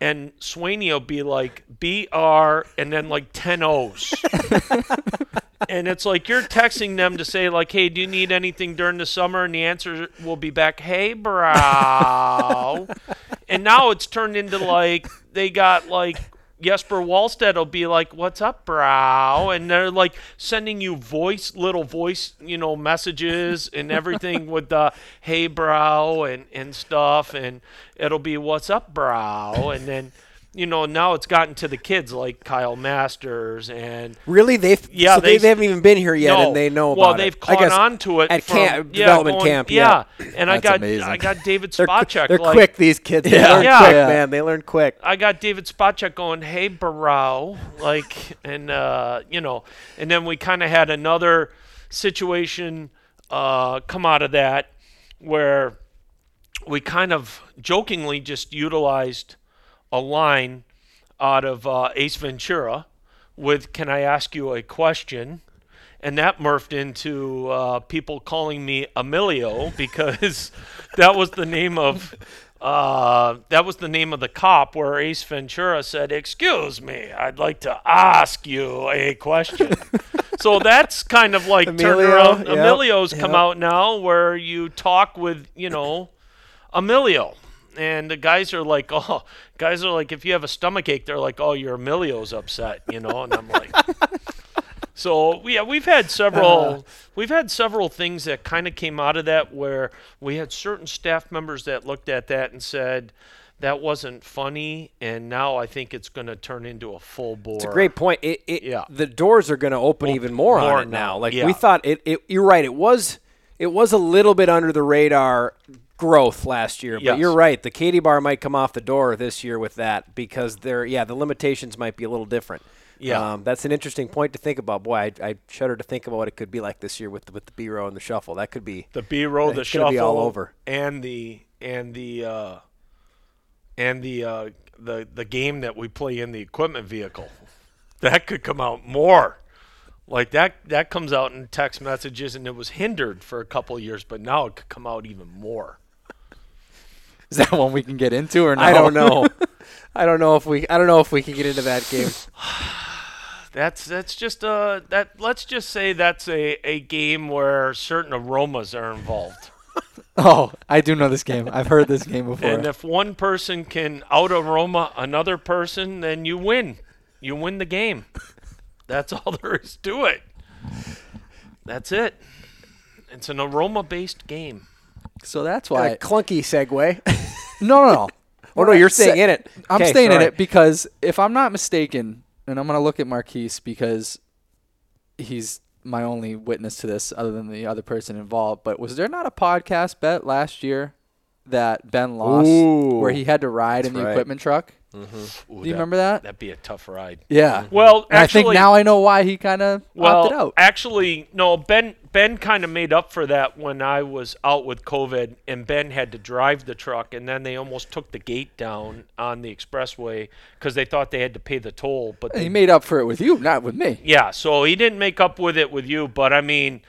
and Swaney will be like BR and then like 10 O's. and it's like you're texting them to say like, "Hey, do you need anything during the summer?" And the answer will be back, "Hey, bro." and now it's turned into like they got like Jesper Wallstedt will be like, "What's up, bro?" And they're like sending you voice, little voice, you know, messages and everything with the "Hey, bro" and and stuff, and it'll be "What's up, bro?" And then, you know, now it's gotten to the kids like Kyle Masters and Really, they've Yeah, so they, they- they haven't even been here yet, no. and they know about well, they've it. I caught guess on to it at from, camp, yeah, development going- camp. Yeah, and I got amazing. I got David they're, Spacek. they're like, quick. These kids, they Yeah. learn Yeah. quick, man. They learn quick. I got David Spacek going, "Hey, Barrow like, and uh, you know, and then we kind of had another situation uh, come out of that where we kind of jokingly just utilized a line out of uh, Ace Ventura with "Can I ask you a question?" and that morphed into uh, people calling me Emilio because that was the name of uh, that was the name of the cop where Ace Ventura said, "Excuse me, I'd like to ask you a question." so that's kind of like Emilio, yep, Emilio's come out now where you talk with you know Emilio. And the guys are like, oh, guys are like, if you have a stomach ache, they're like, oh, your Emilio's upset, you know. And I'm like, so yeah, we've had several uh-huh. we've had several things that kind of came out of that where we had certain staff members that looked at that and said that wasn't funny, and now I think it's going to turn into a full bore. It's a great point. It, it, Yeah. The doors are going to open Open even more, more on it now. now, Like yeah. we thought, it, it. You're right. It was. It was a little bit under the radar growth last year, but Yes. you're right. The Katie bar might come off the door this year with that because they're yeah the limitations might be a little different. Yeah. um, that's an interesting point to think about. Boy, I, I shudder to think about what it could be like this year with the, with the B row and the shuffle. That could be the B row, the shuffle, be all over. and the and the uh, and the uh, the the game that we play in the equipment vehicle. That could come out more. Like that that comes out in text messages, and it was hindered for a couple of years, but now it could come out even more. Is that one we can get into or no? I don't know. I don't know if we I don't know if we can get into that game. That's that's just uh that let's just say that's a, a game where certain aromas are involved. oh, I do know this game. I've heard this game before. And if one person can out aroma another person, then you win. You win the game. That's all there is to it. That's it. It's an aroma based game. So that's why. a clunky segue. no, no, no. oh no, you're Sa- staying in it. I'm Okay, staying sorry. in it because if I'm not mistaken, and I'm gonna look at Marquise because he's my only witness to this, other than the other person involved. But was there not a podcast bet last year that Ben lost, Ooh. where he had to ride in the right. equipment truck? Mm-hmm. Ooh, Do you remember that? That'd be a tough ride. Yeah. Mm-hmm. Well, And I think now I know why he kind of well, opted out. actually, no. Ben Ben kind of made up for that when I was out with COVID, and Ben had to drive the truck, and then they almost took the gate down on the expressway because they thought they had to pay the toll. But He they, made up for it with you, not with me. yeah, so he didn't make up with it with you, but I mean,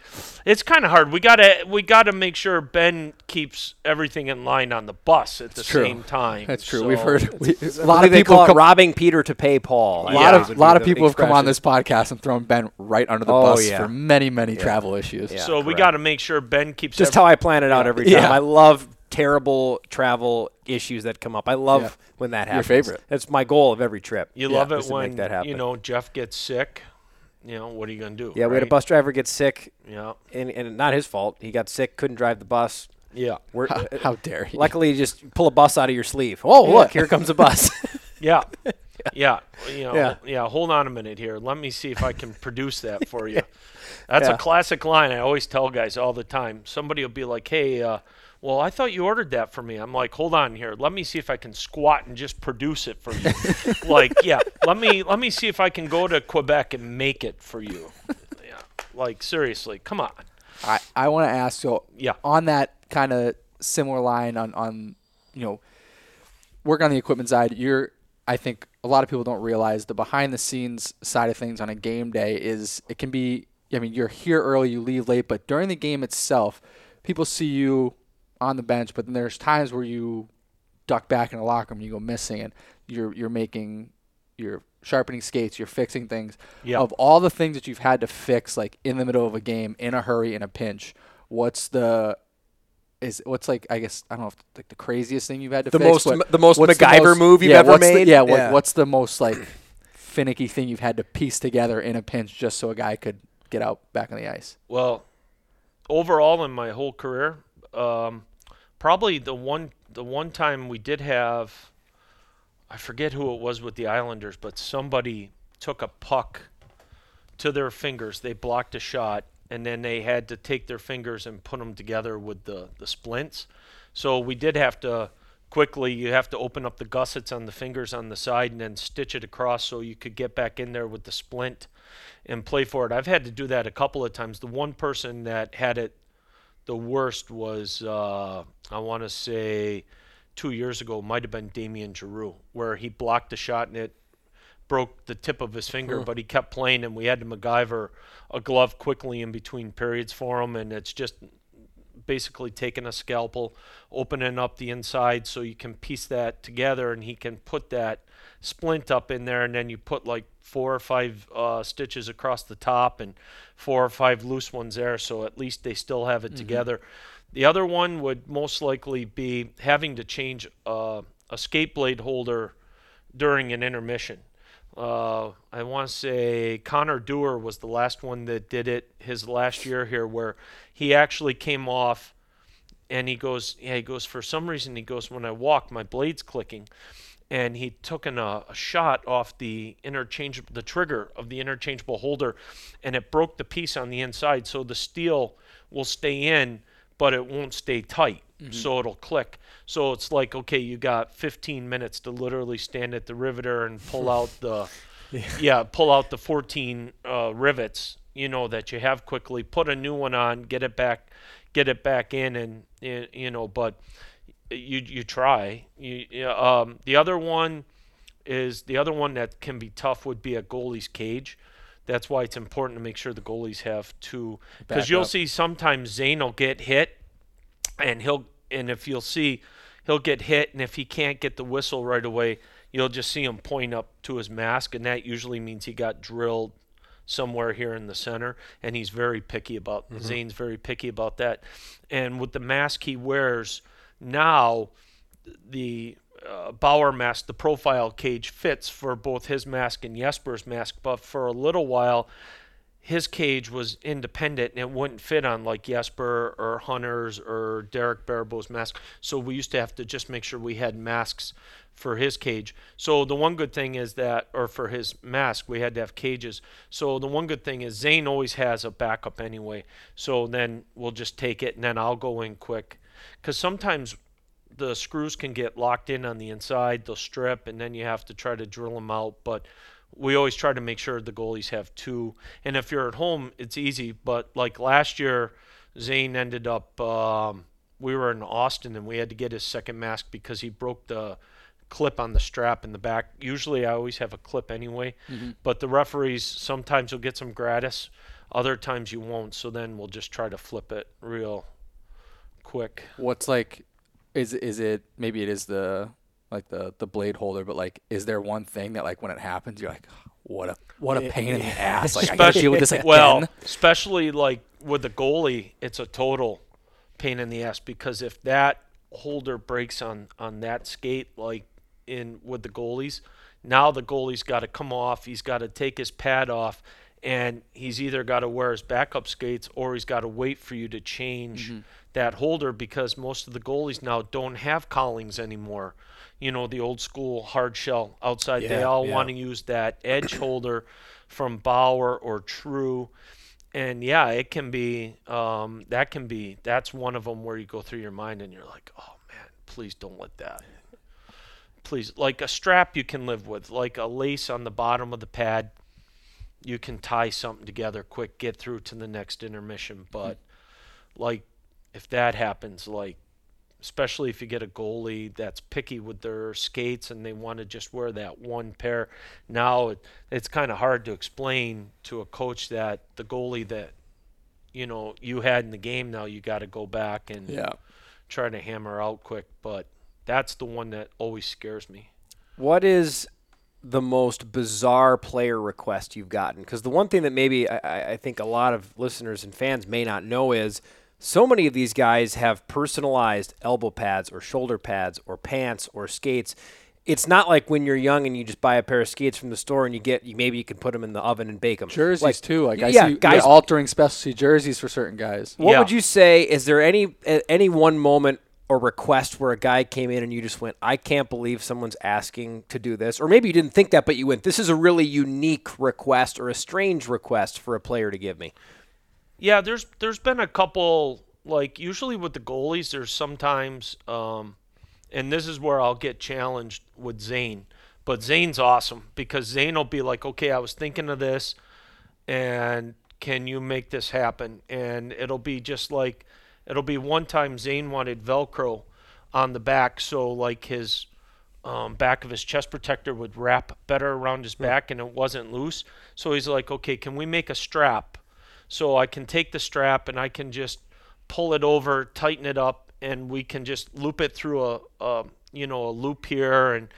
it's kind of hard. We gotta we gotta make sure Ben keeps everything in line on the bus at the true. same time. That's true. We've heard we, a I lot of they people call come, robbing Peter to pay Paul. A lot guess of would lot of the people have come on this podcast and thrown Ben right under the Oh, bus yeah. for many many travel issues. Yeah. So we got to make sure Ben keeps Just every- how I plan it out every time. Yeah. I love terrible travel issues that come up. I love Yeah. when that happens. Your happens. favorite. That's my goal of every trip. You Yeah, love it when that happen. you know Jeff gets sick. You know what are you gonna do? Yeah, we had a bus driver get sick, Yeah, and, and not his fault. He got sick, couldn't drive the bus. yeah, We're, How, how dare he? luckily, you just pull a bus out of your sleeve. Oh, look, here comes a bus. yeah, yeah. You know, Yeah. yeah. Hold on a minute here. Let me see if I can produce that for you. That's Yeah. a classic line I always tell guys all the time. Somebody will be like, "Hey, uh, well, I thought you ordered that for me." I'm like, "Hold on here. Let me see if I can squat and just produce it for you." like, yeah. Let me let me see if I can go to Quebec and make it for you. Yeah. Like seriously, come on. I, I want to ask so Yeah. on that kind of similar line on on you know work on the equipment side you're I think a lot of people don't realize the behind the scenes side of things on a game day is it can be I mean you're here early you leave late but during the game itself people see you on the bench but then there's times where you duck back in the locker room you go missing and you're you're making you're sharpening skates you're fixing things Yeah. of all the things that you've had to fix like in the middle of a game in a hurry in a pinch what's the is what's like I guess I don't know if like the craziest thing you've had to The fix most- the most MacGyver move you've yeah, ever what's the- made? yeah, what, Yeah. what's the most like finicky thing you've had to piece together in a pinch just so a guy could get out back on the ice Well, overall in my whole career, um, probably the one the one time we did have, I forget who it was with the Islanders, but somebody took a puck to their fingers. They blocked a shot, and then they had to take their fingers and put them together with the the splints. So we did have to quickly. You have to open up the gussets on the fingers on the side and then stitch it across so you could get back in there with the splint and play for it. I've had to do that a couple of times. The one person that had it the worst was uh, I want to say two years ago might have been Damien Giroux, where he blocked the shot and it broke the tip of his finger, but he kept playing and we had to MacGyver a glove quickly in between periods for him, and it's just basically taking a scalpel, opening up the inside so you can piece that together, and he can put that splint up in there, and then you put like four or five uh, stitches across the top and four or five loose ones there, so at least they still have it together. The other one would most likely be having to change uh, a skate blade holder during an intermission. Uh, I want to say Connor Dewar was the last one that did it his last year here, where he actually came off and he goes, yeah, he goes, for some reason, he goes, when I walk, my blade's clicking. And he took an, uh, a shot off the interchangeable, the trigger of the interchangeable holder, and it broke the piece on the inside. So the steel will stay in, but it won't stay tight. So it'll click. So it's like, okay, you got 15 minutes to literally stand at the riveter and pull out the, yeah, pull out the 14 uh, rivets, you know, that you have quickly, put a new one on, get it back, get it back in, and y- you know, but you you try. You, you- um, the other one is the other one that can be tough would be a goalie's cage. That's why it's important to make sure the goalies have two, because you'll up. see sometimes Zane will get hit, and he'll and if you'll see, he'll get hit, and if he can't get the whistle right away, you'll just see him point up to his mask, and that usually means he got drilled somewhere here in the center, and he's very picky about. Zane's very picky about that, and with the mask he wears now, the uh, Bauer mask, the profile cage fits for both his mask and Jesper's mask, but for a little while, his cage was independent and it wouldn't fit on like Jesper or Hunter's or Dereck Baribeau's mask. So we used to have to just make sure we had masks for his cage. So the one good thing is that, or for his mask, we had to have cages. So the one good thing is Zane always has a backup anyway. So then we'll just take it and then I'll go in quick. Because sometimes the screws can get locked in on the inside, they'll strip, and then you have to try to drill them out. But we always try to make sure the goalies have two. And if you're at home, it's easy. But like last year, Zane ended up. Um, we were in Austin and we had to get his second mask because he broke the clip on the strap in the back. Usually, I always have a clip anyway. But the referees sometimes you'll get some gratis, other times you won't. So then we'll just try to flip it real quick. What's like, is is it maybe it is the like the the blade holder, but like, is there one thing that like when it happens, you're like, what a what a eh, pain in the eh, ass. Like I deal with this again. well, especially like with the goalie, it's a total pain in the ass because if that holder breaks on on that skate, like in with the goalies, now the goalie's got to come off. He's got to take his pad off, and he's either got to wear his backup skates or he's got to wait for you to change mm-hmm. that holder because most of the goalies now don't have cowlings anymore. You know the old school hard shell outside. they all yeah. want to use that edge holder from Bauer or True. And yeah, it can be um, that can be that's one of them where you go through your mind and you're like, oh man, please don't let that. Please, like a strap you can live with, like a lace on the bottom of the pad, you can tie something together quick, get through to the next intermission. But like if that happens, like especially if you get a goalie that's picky with their skates and they want to just wear that one pair. Now it, it's kind of hard to explain to a coach that the goalie that you know you had in the game now you got to go back and Yeah. try to hammer out quick. But that's the one that always scares me. What is the most bizarre player request you've gotten? Because the one thing that maybe I- I, I think a lot of listeners and fans may not know is so many of these guys have personalized elbow pads or shoulder pads or pants or skates. It's not like when you're young and you just buy a pair of skates from the store and you get you maybe you can put them in the oven and bake them. Jerseys Like, too. Like I yeah, see guys- yeah, altering specialty jerseys for certain guys. What Yeah. would you say? Is there any any one moment or request where a guy came in and you just went, "I can't believe someone's asking to do this," or maybe you didn't think that, but you went, "This is a really unique request or a strange request for a player to give me." Yeah, there's there's been a couple like usually with the goalies there's sometimes um and this is where I'll get challenged with Zane. But Zane's awesome because Zane will be like, "Okay, I was thinking of this and can you make this happen?" And it'll be just like it'll be one time Zane wanted velcro on the back so like his um, back of his chest protector would wrap better around his back and it wasn't loose. So he's like, okay, can we make a strap so I can take the strap and I can just pull it over, tighten it up, and we can just loop it through a, a you know a loop here and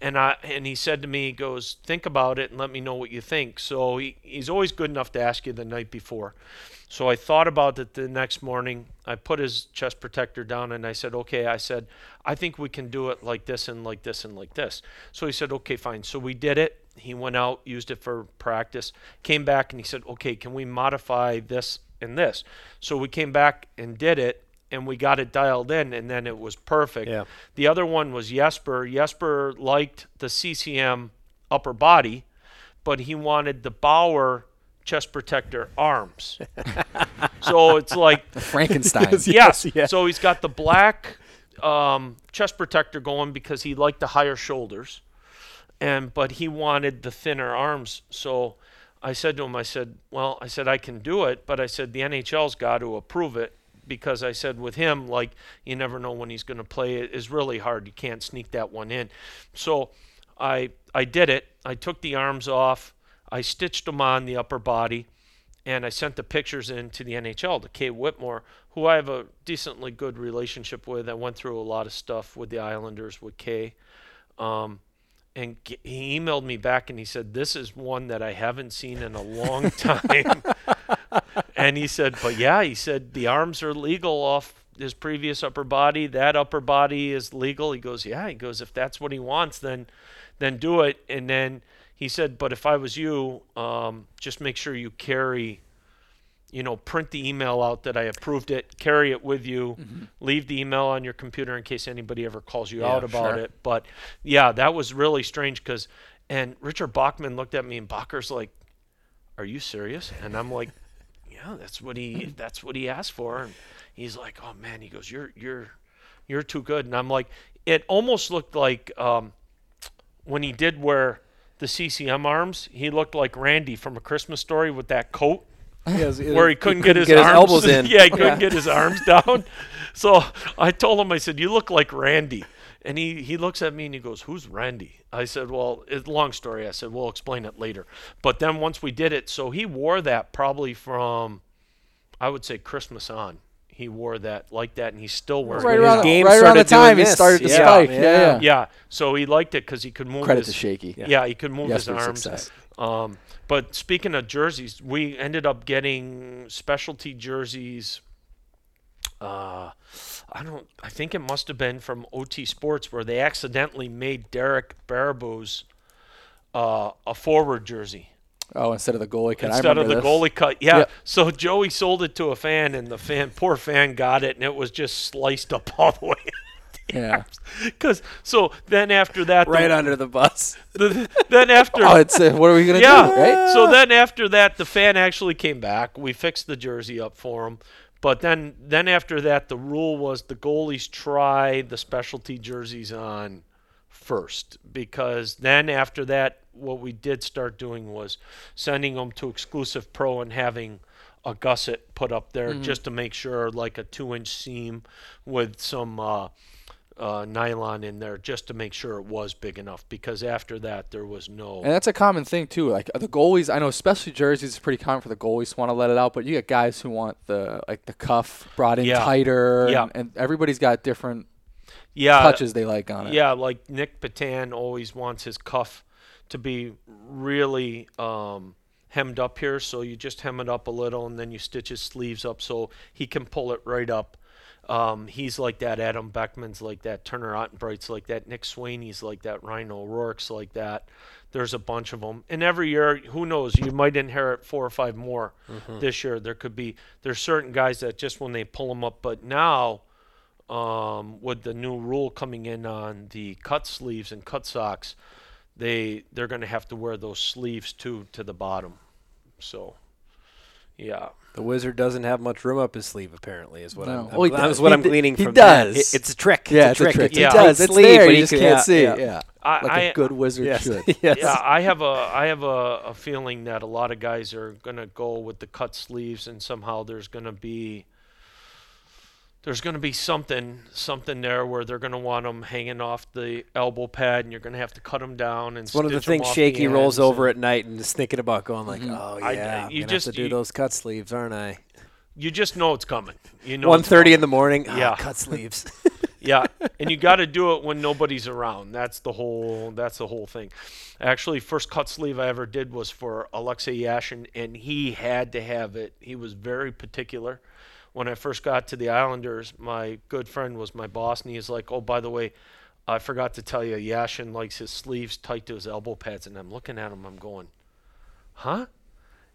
and I and he said to me, he goes, think about it and let me know what you think. So he, he's always good enough to ask you the night before. So I thought about it the next morning. I put his chest protector down and I said, okay, I said, I think we can do it like this and like this and like this. So he said, okay, fine. So we did it. He went out, used it for practice, came back and he said, okay, can we modify this and this? So we came back and did it and we got it dialed in and then it was perfect. Yeah. The other one was Jesper. Jesper liked the CCM upper body, but he wanted the Bauer chest protector arms. so it's like Frankenstein. yes. yeah. So he's got the black um, chest protector going because he liked the higher shoulders, and but he wanted the thinner arms. So I said to him, I said, well, I said I can do it, but I said the NHL's got to approve it because I said with him, like you never know when he's going to play. It is really hard. You can't sneak that one in. So I I did it. I took the arms off. I stitched them on the upper body and I sent the pictures in to the NHL to Kay Whitmore, who I have a decently good relationship with. I went through a lot of stuff with the Islanders with Kay. Um, and he emailed me back and he said, This is one that I haven't seen in a long time. and he said, But yeah, he said, the arms are legal off his previous upper body. That upper body is legal. He goes, Yeah. He goes, If that's what he wants, then then do it. And then he said, But if I was you, um, just make sure you carry you know, print the email out that I approved it, carry it with you, leave the email on your computer in case anybody ever calls you out about sure. it. But yeah, that was really strange because, and Richard Bachman looked at me and Bacher's like, "Are you serious?" And I'm like, "Yeah, that's what he that's what he asked for." And he's like, "Oh man," he goes, "You're you're you're too good." And I'm like, it almost looked like um, when he did wear the CCM arms, he looked like Randy from A Christmas Story with that coat Yes, it- where he couldn't, get, his, get his arms, elbows in. yeah, he couldn't get his arms down. So I told him, I said, "You look like Randy." And he, he looks at me and he goes, "Who's Randy?" I said, "Well, it's a long story." I said, "We'll explain it later." But then once we did it, so he wore that probably from, I would say Christmas on. He wore that like that, and he's still wearing Right it. his around, game right around the started doing time he started to Yeah, spike. yeah. Yeah, yeah. Yeah, so he liked it because he could move. Credit his, to Shakey. Yeah. he could move Yes, his for arms. success. Um, but speaking of jerseys, we ended up getting specialty jerseys. Uh, I don't. I think it must have been from OT Sports where they accidentally made Dereck Baribeau's uh, a forward jersey Oh, instead of the goalie cut. Instead of the this. goalie cut. Yeah. Yep. So Joey sold it to a fan, and the fan, poor fan, got it, and it was just sliced up all the way. Yeah. Because so then after that, the- right under the bus. the, then after Oh, it's uh, what are we gonna yeah. do? Right? So then after that, the fan actually came back. We fixed the jersey up for him. But then, then after that, the rule was the goalies try the specialty jerseys on first because then after that, what we did start doing was sending them to exclusive pro and having a gusset put up there just to make sure, like a two-inch seam with some uh, uh, nylon in there, just to make sure it was big enough. Because after that, there was no. And that's a common thing too. Like the goalies, I know especially jerseys is pretty common for the goalies to want to let it out, but you get guys who want the like the cuff brought in Yeah. tighter, Yeah. and, and everybody's got different yeah, touches they like on it. Yeah, like Nick Petan always wants his cuff to be really um, hemmed up here. So you just hem it up a little and then you stitch his sleeves up so he can pull it right up. Um, he's like that. Adam Beckman's like that. Turner Ottenbreit's like that. Nick Swaney's like that. Ryan O'Rourke's like that. There's a bunch of them. And every year, who knows? You might inherit four or five more this year. There could be, there's certain guys that just when they pull them up. But now, um, with the new rule coming in on the cut sleeves and cut socks, they they're going to have to wear those sleeves too to the bottom. So, yeah, The wizard doesn't have much room up his sleeve, apparently, is what No. I'm. Oh, he that does. was what He I'm d- gleaning he from that. does. It- it's a trick. Yeah, it's a trick. It Yeah. does. It's sleeve, there. but You he just can- can't yeah, see. yeah. Yeah, I, like I, a good wizard Yes. should. yes. yeah, I have a I have a, a feeling that a lot of guys are going to go with the cut sleeves, and somehow there's going to be there's going to be something something there where they're going to want them hanging off the elbow pad, and you're going to have to cut them down. And It's one of the things Shakey the rolls over at night and just thinking about going like, Mhm. oh I- yeah, you I'm just- have to do you- those cut sleeves, aren't I? You just know it's coming. You know One in the morning. ah, Yeah. cut sleeves. yeah, and you got to do it when nobody's around. That's the whole. That's the whole thing. Actually, first cut sleeve I ever did was for Alexei Yashin, and he had to have it. He was very particular. When I first got to the Islanders, my good friend was my boss, and he's like, "Oh, by the way, I forgot to tell you, Yashin likes his sleeves tight to his elbow pads." And I'm looking at him, I'm going, "Huh?"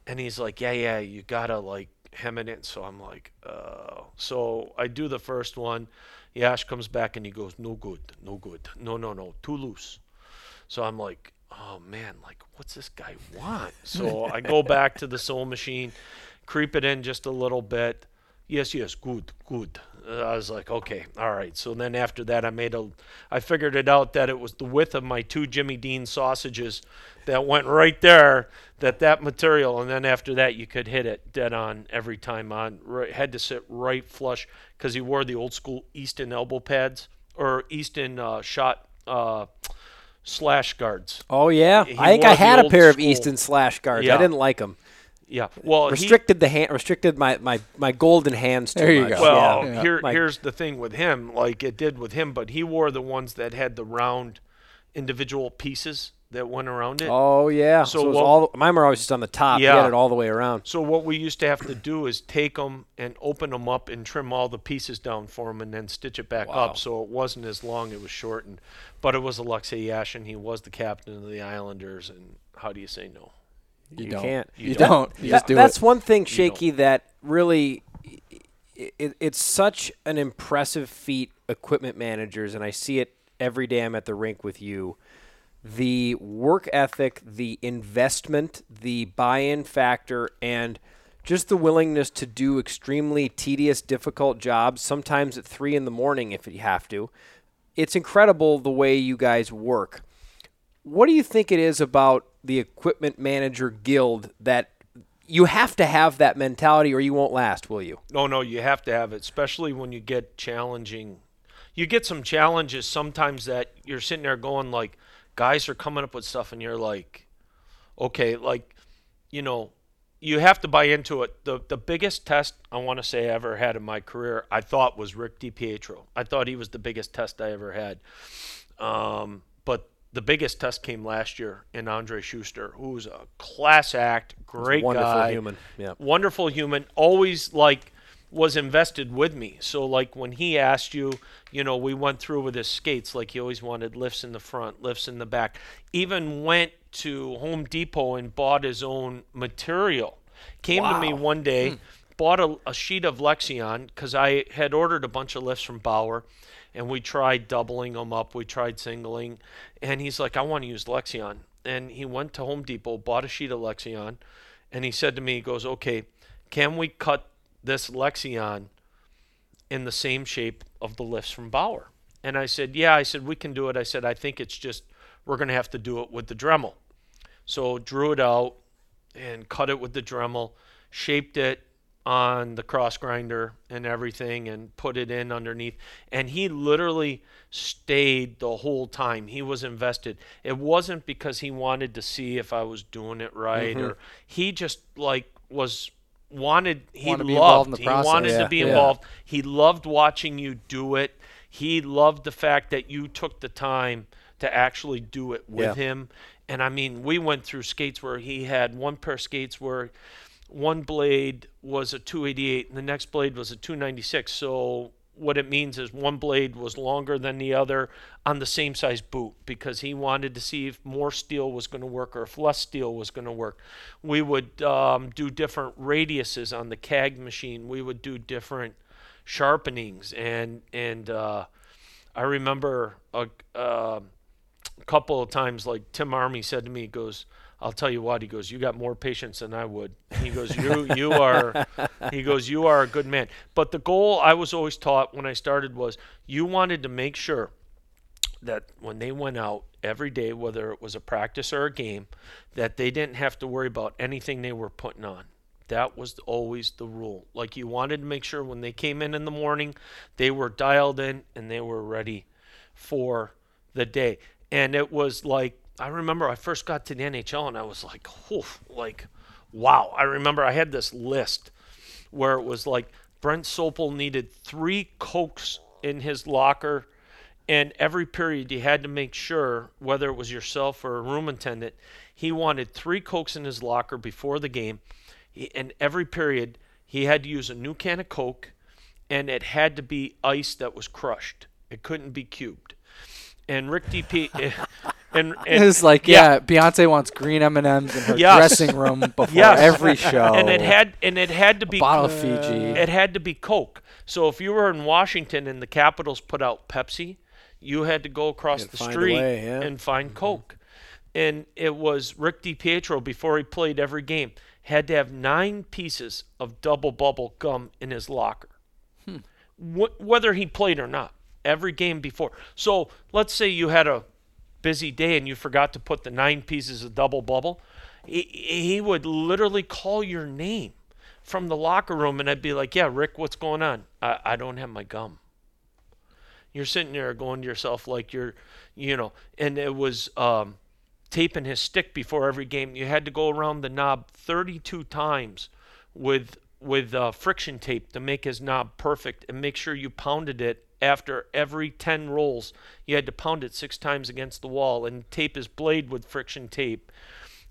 And he's like, "Yeah, yeah, you gotta like hem it in." So I'm like, "Oh." So I do the first one. Yash comes back and he goes, "No good, no good, no, no, no, too loose." So I'm like, "Oh man, like what's this guy want?" So I go back to the sewing machine, creep it in just a little bit. Yes, yes, good, good. Uh, I was like, okay, all right. So then after that, I made a, I figured it out that it was the width of my two Jimmy Dean sausages that went right there. That that material, and then after that, you could hit it dead on every time on. Right, had to sit right flush because he wore the old school Easton elbow pads or Easton uh, shot uh, slash guards. Oh yeah, He I think I had a pair of Easton slash guards. I didn't like them. Yeah, well, he- restricted the hand, restricted my, my, my golden hands too There you much. go. Well, yeah. Yeah. here Like- here's the thing with him, like it did with him, but he wore the ones that had the round individual pieces that went around it. Oh yeah. So So, it was what- all mine were always just on the top. You Yeah. had it all the way around. So what we used to have to do is take them and open them up and trim all the pieces down for him and then stitch it back Wow. up so it wasn't as long, it was shortened. But it was Alexei Yashin, he was the captain of the Islanders and how do you say no? You, You don't. can't. You, You don't. You That- just do that's it. one thing, Shakey, that really it, it's such an impressive feat. Equipment managers, and I see it every day I'm at the rink with you. The work ethic, the investment, the buy-in factor, and just the willingness to do extremely tedious, difficult jobs, sometimes at three in the morning if you have to. It's incredible the way you guys work what do you think it is about the equipment manager guild that you have to have that mentality or you won't last, will you? No, no, you have to have it, especially when you get challenging. You get some challenges sometimes that you're sitting there going like, guys are coming up with stuff, and you're like, okay, like, you know, you have to buy into it. The the biggest test I want to say I ever had in my career, I thought was Rick DiPietro. I thought he was the biggest test I ever had. Um, the biggest test came last year in Andrej Sustr, who's a class act, great Wonderful guy, human. Yeah. wonderful human, always like was invested with me. So like when he asked you, you know, we went through with his skates, like he always wanted lifts in the front, lifts in the back. Even went to Home Depot and bought his own material. Came to me one day, hmm. bought a, a sheet of Lexan because I had ordered a bunch of lifts from Bauer, and we tried doubling them up. We tried singling, and he's like, "I want to use Lexan." And he went to Home Depot, bought a sheet of Lexan, and he said to me, he goes, "Okay, can we cut this Lexan in the same shape of the lifts from Bauer?" And I said, "Yeah." I said, "We can do it." I said, "I think it's just we're going to have to do it with the Dremel." So drew it out and cut it with the Dremel, shaped it on the cross grinder and everything and put it in underneath. And he literally stayed the whole time. He was invested. It wasn't because he wanted to see if i was doing it right mm-hmm. or he just like was wanted he Wanted to be involved loved. he wanted Yeah, to be yeah. involved. He loved watching you do it. He loved the fact that you took the time to actually do it with Yeah. him. And i mean we went through skates where he had one pair of skates where one blade was a 288 and the next blade was a 296 so what it means is one blade was longer than the other on the same size boot because he wanted to see if more steel was going to work or if less steel was going to work. We would um, do different radiuses on the cag machine. We would do different sharpenings and and uh, i remember a, uh, couple of times like tim army said to me he goes I'll tell you what. He goes, you got more patience than I would. He goes, you you are. He goes, you are a good man. But the goal I was always taught when I started was you wanted to make sure that when they went out every day, whether it was a practice or a game, that they didn't have to worry about anything they were putting on. That was always the rule. Like you wanted to make sure when they came in in the morning, they were dialed in and they were ready for the day. And it was like I remember I first got to the NHL and I was like, "Oof!" Like, wow! I remember I had this list where it was like Brent Sopel needed three cokes in his locker, and every period you had to make sure whether it was yourself or a room attendant, he wanted three cokes in his locker before the game, He- and every period he had to use a new can of coke, and it had to be ice that was crushed. It couldn't be cubed. And Rick DP, and, and It's like, yeah, Beyonce wants green M and M's in her Yes. dressing room before Yes. every show. and it had and it had to be bottle of Fiji. It had to be Coke. So if you were in Washington and the Capitals put out Pepsi, you had to go across the street way, yeah. and find mm-hmm. Coke. And it was Rick DiPietro before he played every game had to have nine pieces of double bubble gum in his locker, hmm. Wh- whether he played or not. Every game before. So let's say you had a busy day and you forgot to put the nine pieces of double bubble. He, would literally call your name from the locker room, and I'd be like, "Yeah, Rick, what's going on? I, I don't have my gum." You're sitting there going to yourself like you're, you know, and it was um, taping his stick before every game. You had to go around the knob 32 times with with uh, friction tape to make his knob perfect and make sure you pounded it after every 10 rolls. You had to pound it six times against the wall and tape his blade with friction tape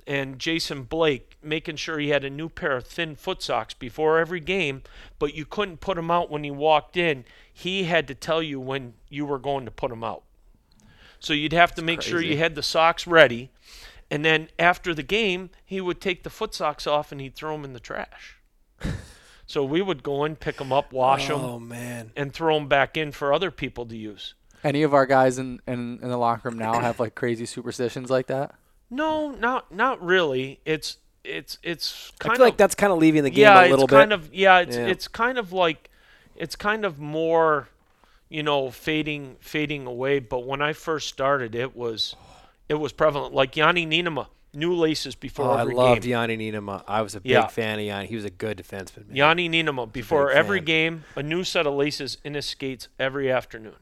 and Jason Blake making sure he had a new pair of thin foot socks before every game, but you couldn't put them out when he walked in. He had to tell you when you were going to put them out. So you'd have to make sure you had the socks ready. And then after the game, he would take the foot socks off and he'd throw them in the trash. So we would go in, pick them up, wash them, Oh man. and throw them back in for other people to use. Any of our guys in, in, in the locker room now have like crazy superstitions like that? No, not not really. It's it's it's I kind feel of like that's kind of leaving the game yeah, a little it's bit. kind of yeah, it's Yeah. it's kind of like it's kind of more, you know, fading fading away. But when I first started, it was it was prevalent. Like Janne Niinimaa, new laces before Oh, every game. I loved game. Janne Niinimaa. I was a big Yeah. fan of Janne. He was a good defenseman. Man. Janne Niinimaa, before every fan. game, a new set of laces in his skates every afternoon.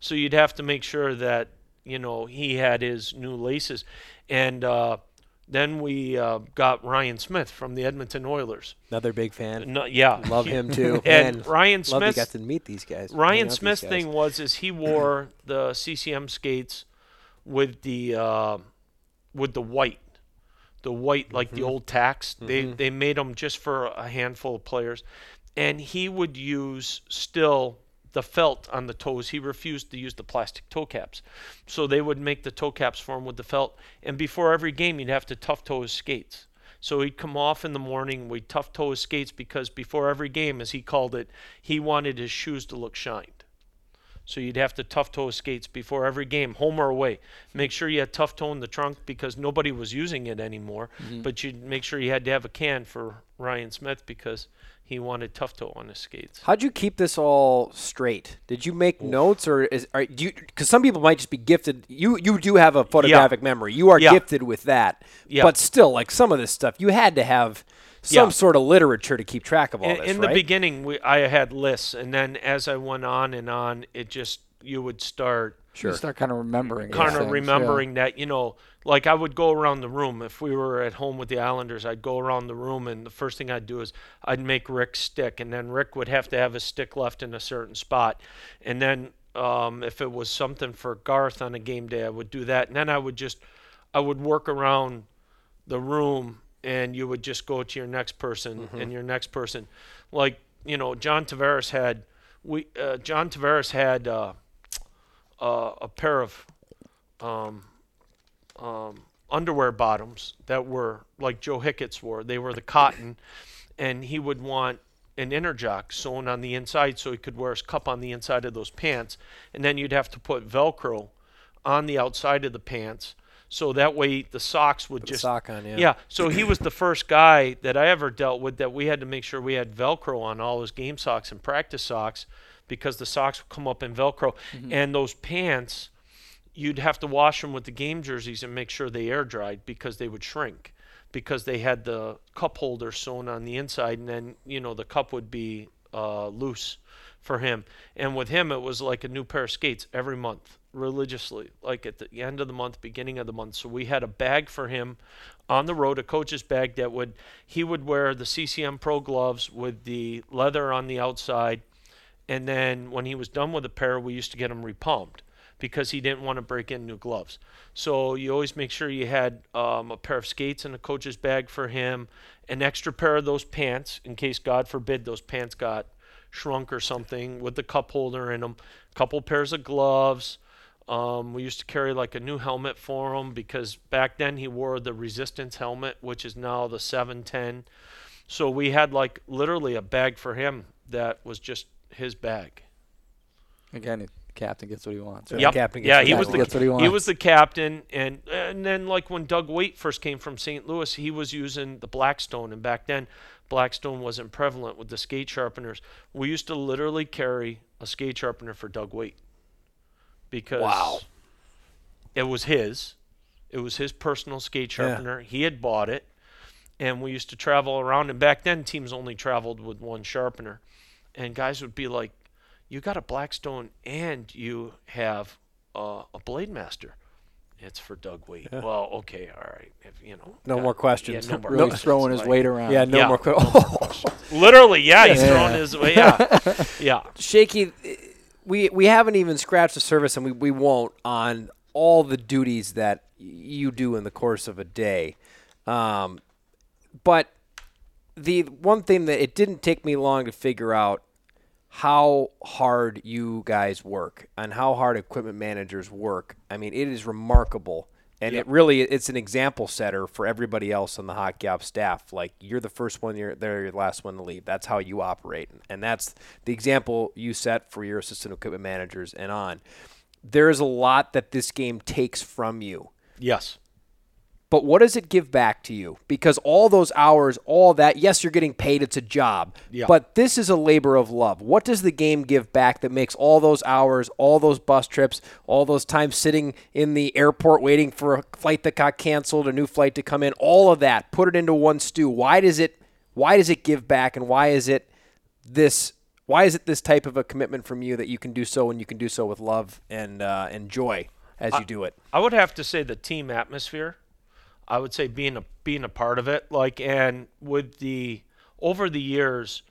So you'd have to make sure that you know he had his new laces, and uh, then we uh, got Ryan Smyth from the Edmonton Oilers. Another big fan. No, yeah, Love him too. And Man, Ryan love Smith, got to meet these guys. Ryan Smyth's guys. thing was is he wore the CCM skates with the uh, with the white, the white like Mm-hmm. the old tax. They they made them just for a handful of players, and he would use still the felt on the toes. He refused to use the plastic toe caps, so they would make the toe caps for him with the felt. And before every game, he'd have to tough toe his skates. So he'd come off in the morning, we'd tough toe his skates because before every game, as he called it, he wanted his shoes to look shined. So you'd have to tough toe skates before every game, home or away. Make sure you had tough toe in the trunk because nobody was using it anymore. Mm-hmm. But you'd make sure you had to have a can for Ryan Smyth because he wanted tough toe on his skates. How'd you keep this all straight? Did you make notes, or is are do you? Because some people might just be gifted. You you do have a photographic memory. You are Yeah. gifted with that. Yeah. But still, like some of this stuff, you had to have some Yeah. sort of literature to keep track of all in, this. in right? the beginning, we, I had lists, and then as I went on and on, it just you would start You start kind of remembering. these kind things, of yeah. remembering that you know like i would go around the room if we were at home with the islanders i'd go around the room and the first thing i'd do is i'd make rick stick and then rick would have to have his stick left in a certain spot and then um, if it was something for garth on a game day i would do that and then i would just i would work around the room and you would just go to your next person and your next person like you know john tavares had we uh, john tavares had uh, uh, a pair of um, um, underwear bottoms that were like Joe Hicketts wore. They were the cotton, and he would want an inner jock sewn on the inside so he could wear his cup on the inside of those pants. And then you'd have to put Velcro on the outside of the pants so that way the socks would the just sock on, yeah. yeah. So he was the first guy that I ever dealt with that we had to make sure we had Velcro on all his game socks and practice socks because the socks would come up in Velcro. And those pants, you'd have to wash them with the game jerseys and make sure they air dried because they would shrink because they had the cup holder sewn on the inside and then, you know, the cup would be uh, loose for him. And with him, it was like a new pair of skates every month religiously, like at the end of the month, beginning of the month. So we had a bag for him on the road, a coach's bag that would he would wear the CCM Pro gloves with the leather on the outside, and then when he was done with a pair, we used to get them repalmed because he didn't want to break in new gloves. So you always make sure you had um, a pair of skates in a coach's bag for him, an extra pair of those pants in case, God forbid, those pants got shrunk or something with the cup holder in them, a couple pairs of gloves. Um, we used to carry like a new helmet for him because back then he wore the resistance helmet, which is now the 710. So we had like literally a bag for him that was just his bag. Again, the captain gets what he wants. Yeah. right? Yep. captain gets yeah, he he was the wants. Gets what he he was the captain, and and then like when Doug Weight first came from St. Louis, he was using the Blackstone, and back then Blackstone wasn't prevalent with the skate sharpeners. We used to literally carry a skate sharpener for Doug Weight because Wow. it was his, it was his personal skate Yeah. sharpener. He had bought it, and we used to travel around. And back then, teams only traveled with one sharpener, and guys would be like, "You got a Blackstone, and you have uh, a Blade Master." It's for Doug Weight. Well, okay, all right. If you know, No yeah, more questions. Yeah, no more Really questions. throwing his Like, weight around. Yeah, no Yeah, more. no que- Literally, yeah, he's Yeah. throwing his way. Yeah, yeah. Shaky, we we haven't even scratched the surface, and we, we won't on all the duties that you do in the course of a day. Um, but the one thing that it didn't take me long to figure out how hard you guys work and how hard equipment managers work. I mean, it is remarkable. And it really it's an example setter for everybody else on the hockey ops staff. Like you're the first one, you're they're your last one to leave. That's how you operate, and that's the example you set for your assistant equipment managers and on. There is a lot that this game takes from you. Yes. But what does it give back to you? Because all those hours, all that, yes, you're getting paid, it's a job. Yeah. But this is a labor of love. What does the game give back that makes all those hours, all those bus trips, all those times sitting in the airport waiting for a flight that got canceled, a new flight to come in, all of that, put it into one stew. Why does it why does it give back and why is it this why is it this type of a commitment from you that you can do so and you can do so with love and uh, and joy as you do it? I would have to say the team atmosphere. I would say being a being a part of it, like and with the over the years,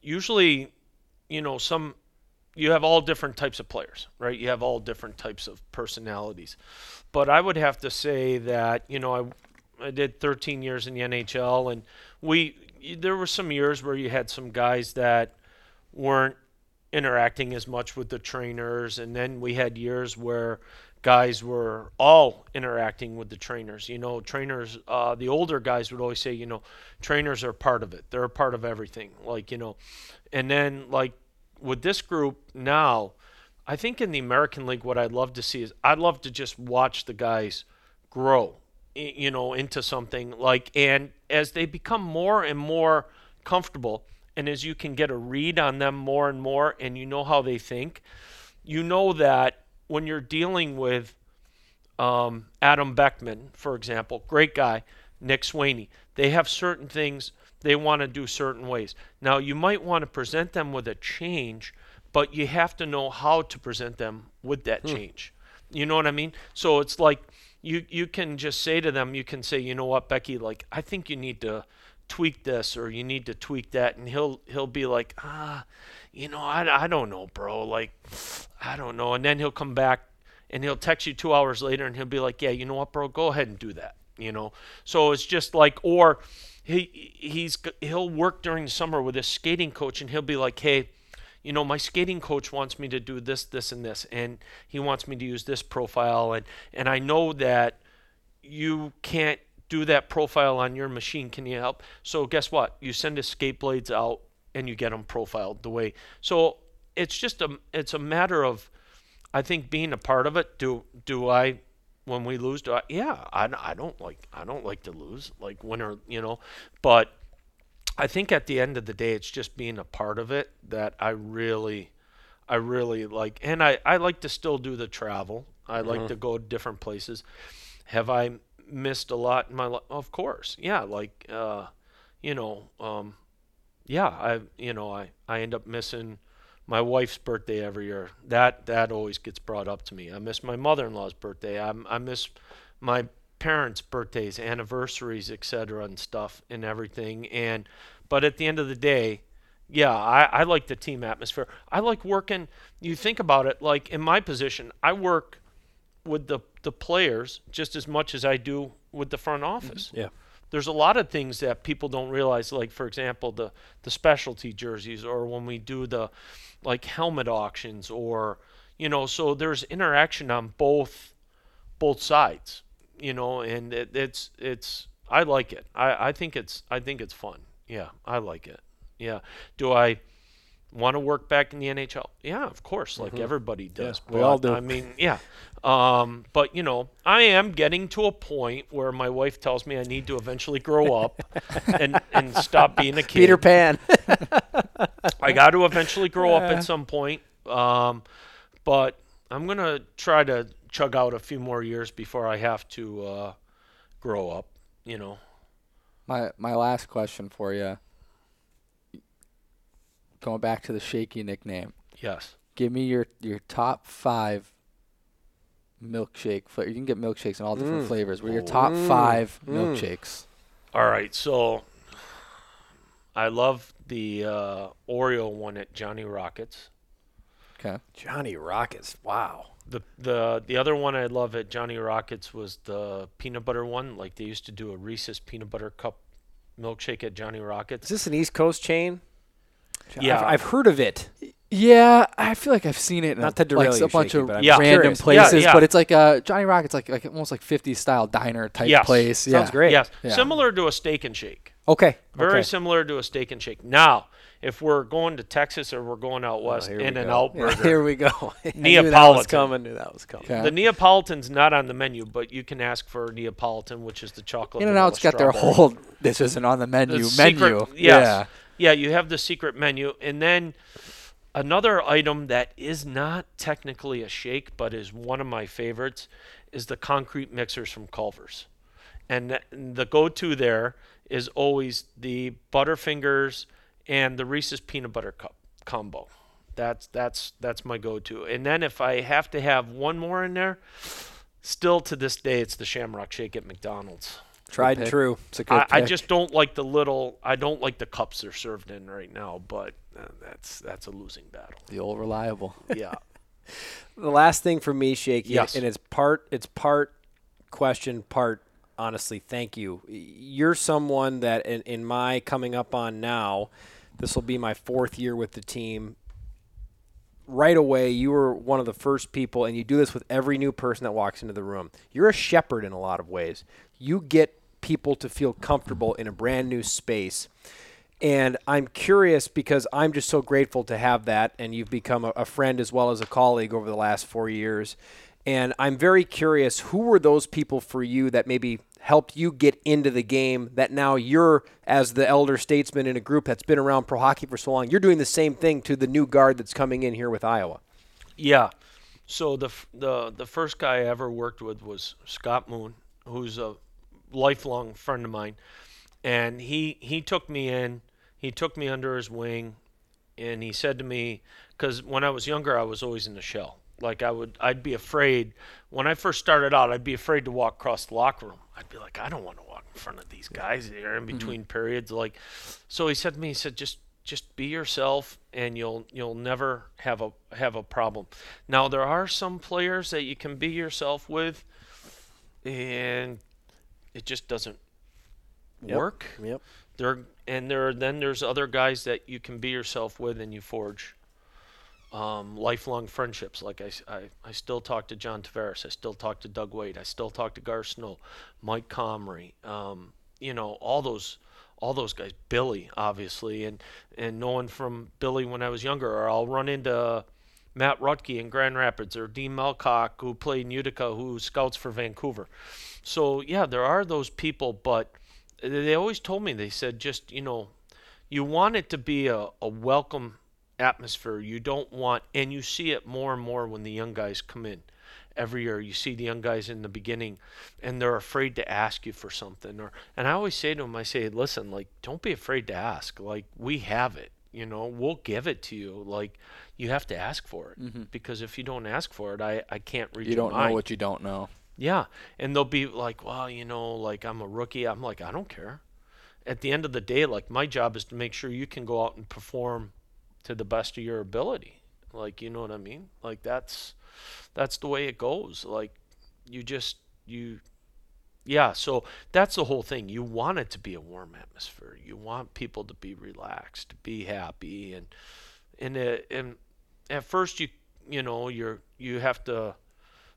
usually, you know, some you have all different types of players, right? You have all different types of personalities. But I would have to say that, you know, I I did 13 years in the NHL and we there were some years where you had some guys that weren't interacting as much with the trainers and then we had years where guys were all interacting with the trainers you know trainers uh, the older guys would always say you know trainers are part of it. They're a part of everything like you know. And then like with this group now i think in the american league what i'd love to see is i'd love to just watch the guys grow you know into something like and as they become more and more comfortable and as you can get a read on them more and more and you know how they think you know that when you're dealing with um, Adam Beckman, for example, great guy, Nick Swaney, they have certain things they want to do certain ways. Now, you might want to present them with a change, but you have to know how to present them with that change. You know what I mean? So it's like you you can just say to them, you can say, you know what, Becky, like I think you need to tweak this or you need to tweak that, and he'll he'll be like, ah, you know, I, I don't know, bro, like I don't know, and then he'll come back and he'll text you two hours later and he'll be like, yeah, you know what, bro, go ahead and do that, you know. So it's just like, or he he's he'll work during the summer with his skating coach and he'll be like, hey you know, my skating coach wants me to do this, this, and this, and he wants me to use this profile, and and I know that you can't do that profile on your machine. Can you help? So guess what? You send escape blades out, and you get them profiled the way. So it's just a it's a matter of, I think being a part of it. Do do I? When we lose, do I? Yeah, I, I don't like I don't like to lose, like winner, you know, but I think at the end of the day, it's just being a part of it that I really, I really like, and I, I like to still do the travel. I like mm-hmm. to go different places. Have I missed a lot in my life? Of course, yeah. Like, uh, you know, um, yeah. I, you know, I, I end up missing my wife's birthday every year. That that always gets brought up to me. I miss my mother-in-law's birthday. I, I miss my parents' birthdays, anniversaries, etc., and stuff, and everything. And but at the end of the day, yeah, I, I like the team atmosphere. I like working. You think about it, like in my position, I work with the the players just as much as I do with the front mm-hmm. office. Yeah. There's a lot of things that people don't realize, like for example, the the specialty jerseys, or when we do the like helmet auctions, or you know, so there's interaction on both both sides you know, and it, it's it's I like it. I, I think it's I think it's fun. Yeah, I like it. Yeah. Do I want to work back in the NHL? Yeah, of course, like everybody does. we all do. I mean, yeah. Um, but you know, I am getting to a point where my wife tells me I need to eventually grow up and and stop being a kid. Peter Pan. I got to eventually grow up at some point. Um, but I'm gonna try to chug out a few more years before I have to uh, grow up. You know. My my last question for you. Going back to the shaky nickname, Yes. give me your your top five milkshake. Fla- you can get milkshakes in all different Mm. flavors. What are your top five milkshakes? All right. So I love the uh, Oreo one at Johnny Rockets. Okay. Johnny Rockets. Wow. The the the other one I love at Johnny Rockets was the peanut butter one. Like they used to do a Reese's peanut butter cup milkshake at Johnny Rockets. Is this an East Coast chain? Yeah. I've, I've heard of it. Yeah, I feel like I've seen it in Not a, to derail like you, a bunch Shaky, of Yeah. random curious. Yeah, places, yeah. but it's like uh, Johnny Rockets, like like almost like 50s style diner type Yes. place. Sounds yeah. great. Yes. Yeah. Similar to a steak and shake. Okay. Very okay. similar to a steak and shake. Now, if we're going to Texas or we're going out Oh, west, here we in and go. out Yeah, burger. here we go. I knew that was Neapolitan. coming. Knew that was coming. Okay. The Neapolitan's not on the menu, but you can ask for Neapolitan, which is the chocolate. In and vanilla Out's got their whole. This isn't on the menu. The menu. secret- yes. Yeah, you have the secret menu, and then another item that is not technically a shake, but is one of my favorites, is the concrete mixers from Culver's, and the go-to there is always the Butterfingers and the Reese's peanut butter cup combo. That's that's that's my go-to. And then if I have to have one more in there, still to this day, it's the Shamrock Shake at McDonald's. Tried and true. It's a good I, I just don't like the little. I don't like the cups they're served in right now. But uh, that's that's a losing battle. the old reliable. Yeah. The last thing for me, Shaky, Yes. and it's part it's part question, part honestly, thank you. You're someone that in, in my coming up on now, this will be my fourth year with the team. Right away, you were one of the first people, and you do this with every new person that walks into the room. You're a shepherd in a lot of ways. You get people to feel comfortable in a brand new space. And I'm curious because I'm just so grateful to have that. And you've become a, a friend as well as a colleague over the last four years. And I'm very curious who were those people for you that maybe helped you get into the game that now you're, as the elder statesman in a group that's been around pro hockey for so long, you're doing the same thing to the new guard that's coming in here with Iowa. Yeah. So the the the first guy I ever worked with was Scott Moon, who's a lifelong friend of mine, and he he took me in. He took me under his wing, and he said to me, because when I was younger, I was always in the shell. Like I would, I'd be afraid when I first started out. I'd be afraid to walk across the locker room. I'd be like, I don't want to walk in front of these guys here in mm-hmm. between periods. Like, so he said to me, he said, just just be yourself, and you'll you'll never have a have a problem. Now there are some players that you can be yourself with, and it just doesn't Yep. work. Yep. There and there then there's other guys that you can be yourself with and you forge um, lifelong friendships. Like I, I still talk to John Tavares. I still talk to Doug Weight. I still talk to Garth Snow, Mike Comrie. Um, you know all those all those guys. Billy obviously and and knowing from Billy when I was younger. Or I'll run into Matt Ruchty in Grand Rapids or Dean Malkoc who played in Utica who scouts for Vancouver. So yeah, there are those people, but they always told me they said just you know you want it to be a, a welcome atmosphere. You don't want and you see it more and more when the young guys come in every year. You see the young guys in the beginning and they're afraid to ask you for something or and i always say to them i say listen like don't be afraid to ask. Like we have it you know we'll give it to you like you have to ask for it mm-hmm. because if you don't ask for it i i can't read You don't know mind. what you don't know. Yeah, and they'll be like, "Well, you know, like I'm a rookie." I'm like, "I don't care." At the end of the day, like my job is to make sure you can go out and perform to the best of your ability. Like, you know what I mean? Like that's that's the way it goes. Like you just you yeah, so that's the whole thing. You want it to be a warm atmosphere. You want people to be relaxed, to be happy and and it, and at first you you know, you're you have to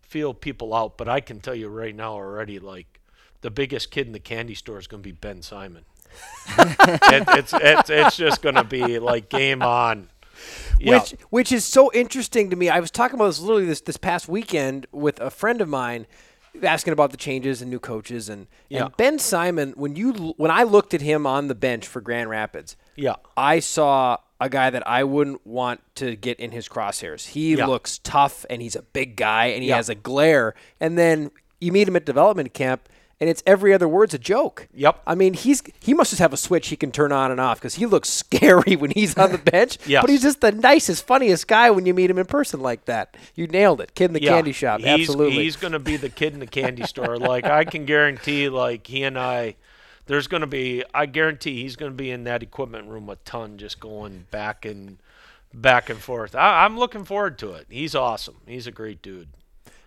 feel people out, but I can tell you right now already, like the biggest kid in the candy store is going to be Ben Simon. it, it's, it's it's just going to be like game on. Yeah. Which which is so interesting to me. I was talking about this literally this this past weekend with a friend of mine, asking about the changes and new coaches and, Yeah. and Ben Simon. When you when I looked at him on the bench for Grand Rapids, yeah, I saw a guy that I wouldn't want to get in his crosshairs. He Yeah. looks tough and he's a big guy and he Yeah. has a glare. And then you meet him at development camp and it's every other word's a joke. Yep. I mean, he's he must just have a switch he can turn on and off because he looks scary when he's on the bench. Yes. But he's just the nicest, funniest guy when you meet him in person like that. You nailed it. Kid in the yeah. candy shop. He's, Absolutely. he's going to be the kid in the candy store. Like I can guarantee, like he and I, there's going to be. I guarantee he's going to be in that equipment room a ton, just going back and back and forth. I, I'm looking forward to it. He's awesome. He's a great dude.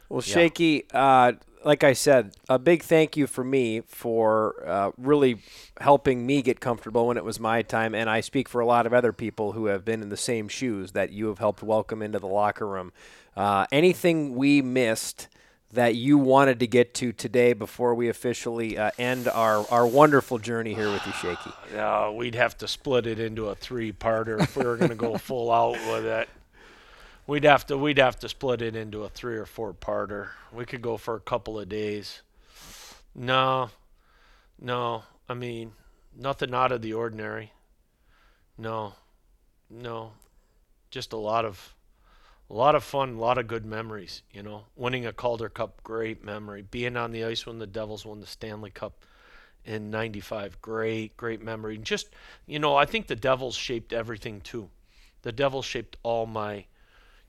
Well, Shaky, uh, like I said, a big thank you for me for uh, really helping me get comfortable when it was my time. And I speak for a lot of other people who have been in the same shoes that you have helped welcome into the locker room. Uh, anything we missed that you wanted to get to today before we officially uh, end our, our wonderful journey here with you, Shaky? Uh, we'd have to split it into a three-parter if we were going to go full out with it. We'd have to we'd have to split it into a three or four-parter. We could go for a couple of days. No, no. I mean, nothing out of the ordinary. No, no. Just a lot of a lot of fun, a lot of good memories. You know, winning a Calder Cup, great memory. Being on the ice when the Devils won the Stanley Cup in '95, great, great memory. Just, you know, I think the Devils shaped everything too. The Devils shaped all my,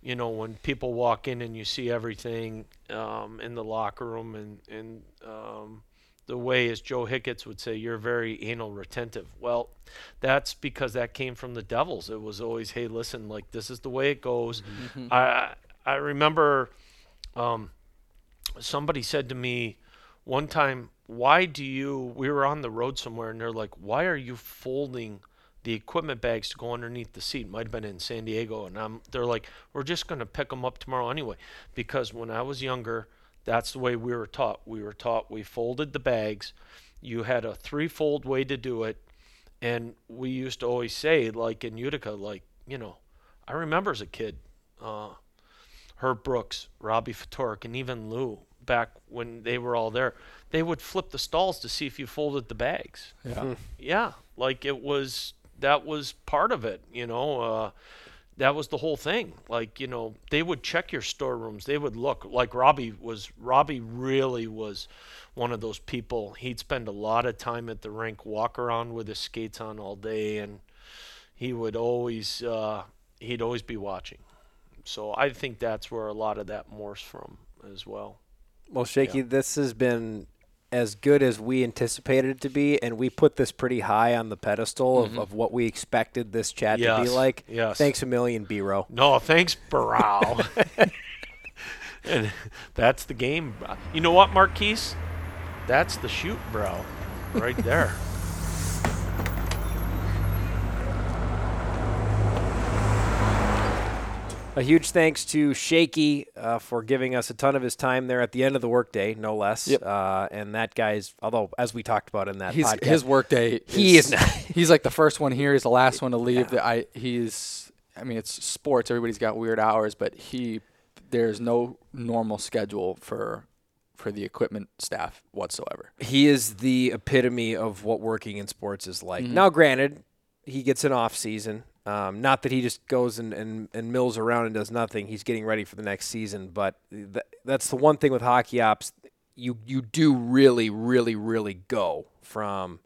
you know, when people walk in and you see everything um, in the locker room and and um, the way, as Joe Hicketts would say, you're very anal retentive. Well, that's because that came from the Devils. It was always, hey, listen, like this is the way it goes. Mm-hmm. I I remember um, somebody said to me one time, why do you? We were on the road somewhere, and they're like, why are you folding? The equipment bags to go underneath the seat. Might have been in San Diego, and I'm, they're like, we're just going to pick them up tomorrow anyway. Because when I was younger, that's the way we were taught. We were taught we folded the bags. You had a threefold way to do it. And we used to always say, like in Utica, like, you know, I remember as a kid, uh, Herb Brooks, Robbie Ftorek, and even Lou, back when they were all there, they would flip the stalls to see if you folded the bags. Yeah. Yeah. Like it was, that was part of it, you know. Uh, that was the whole thing. Like, you know, they would check your storerooms. They would look like Robbie was Robbie really was one of those people. He'd spend a lot of time at the rink, walk around with his skates on all day and he would always uh, he'd always be watching. So I think that's where a lot of that morphs from as well. Well, Shaky, yeah. this has been as good as we anticipated it to be, and we put this pretty high on the pedestal mm-hmm. of, of what we expected this chat yes. to be like. Yes. Thanks a million, B-Row. No, thanks, Barrow. and that's the game. You know what, Marquise? That's the shoot, bro, right there. A huge thanks to Shaky uh, for giving us a ton of his time there at the end of the workday, no less. Yep. Uh, and that guy's, although as we talked about in that he's, podcast, his workday, he is, not. he's like the first one here. He's the last one to leave. Yeah. That I he's. I mean, it's sports. Everybody's got weird hours, but he there's no normal schedule for for the equipment staff whatsoever. He is the epitome of what working in sports is like. Mm-hmm. Now, granted, he gets an off season um, not that he just goes and, and, and mills around and does nothing. He's getting ready for the next season. But th- that's the one thing with hockey ops. You you do really really really go from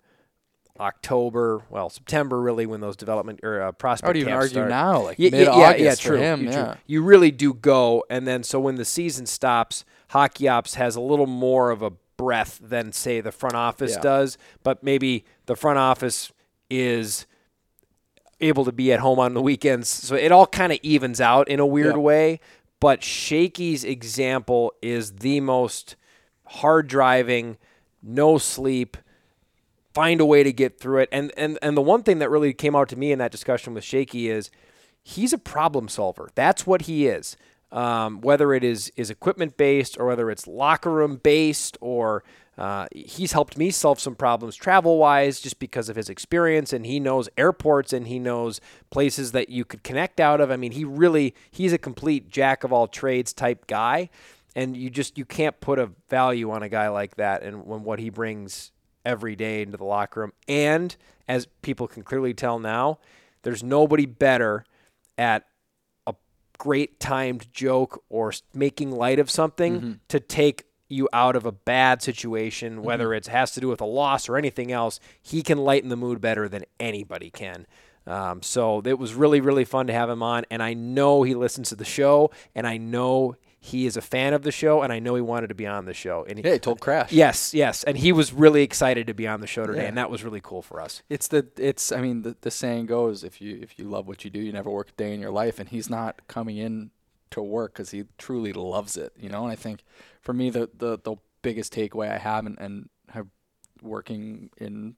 October, well September really when those development or uh, prospect. I would even argue start. now, like yeah, mid August yeah, yeah, true, him, yeah. True. You really do go, and then so when the season stops, hockey ops has a little more of a breath than say the front office yeah. does. But maybe the front office is able to be at home on the weekends. So it all kind of evens out in a weird way. But Shaky's example is the most hard driving, no sleep, find a way to get through it. And and and the one thing that really came out to me in that discussion with Shaky is he's a problem solver. That's what he is. Um, whether it is is equipment based or whether it's locker room based or uh, he's helped me solve some problems travel wise just because of his experience and he knows airports and he knows places that you could connect out of. I mean, he really he's a complete jack of all trades type guy and you just you can't put a value on a guy like that and when what he brings every day into the locker room. And as people can clearly tell now, there's nobody better at a great timed joke or making light of something mm-hmm. to take you out of a bad situation, mm-hmm. whether it has to do with a loss or anything else, he can lighten the mood better than anybody can. Um, so it was really, really fun to have him on. And I know he listens to the show, and I know he is a fan of the show, and I know he wanted to be on the show. And he, yeah, he told Crash. Yes, yes, and he was really excited to be on the show today, yeah. and that was really cool for us. It's the it's I mean the, the saying goes if you if you love what you do, you never work a day in your life, and he's not coming in to work because he truly loves it, you know. And I think for me, the the, the biggest takeaway I have and, and have working in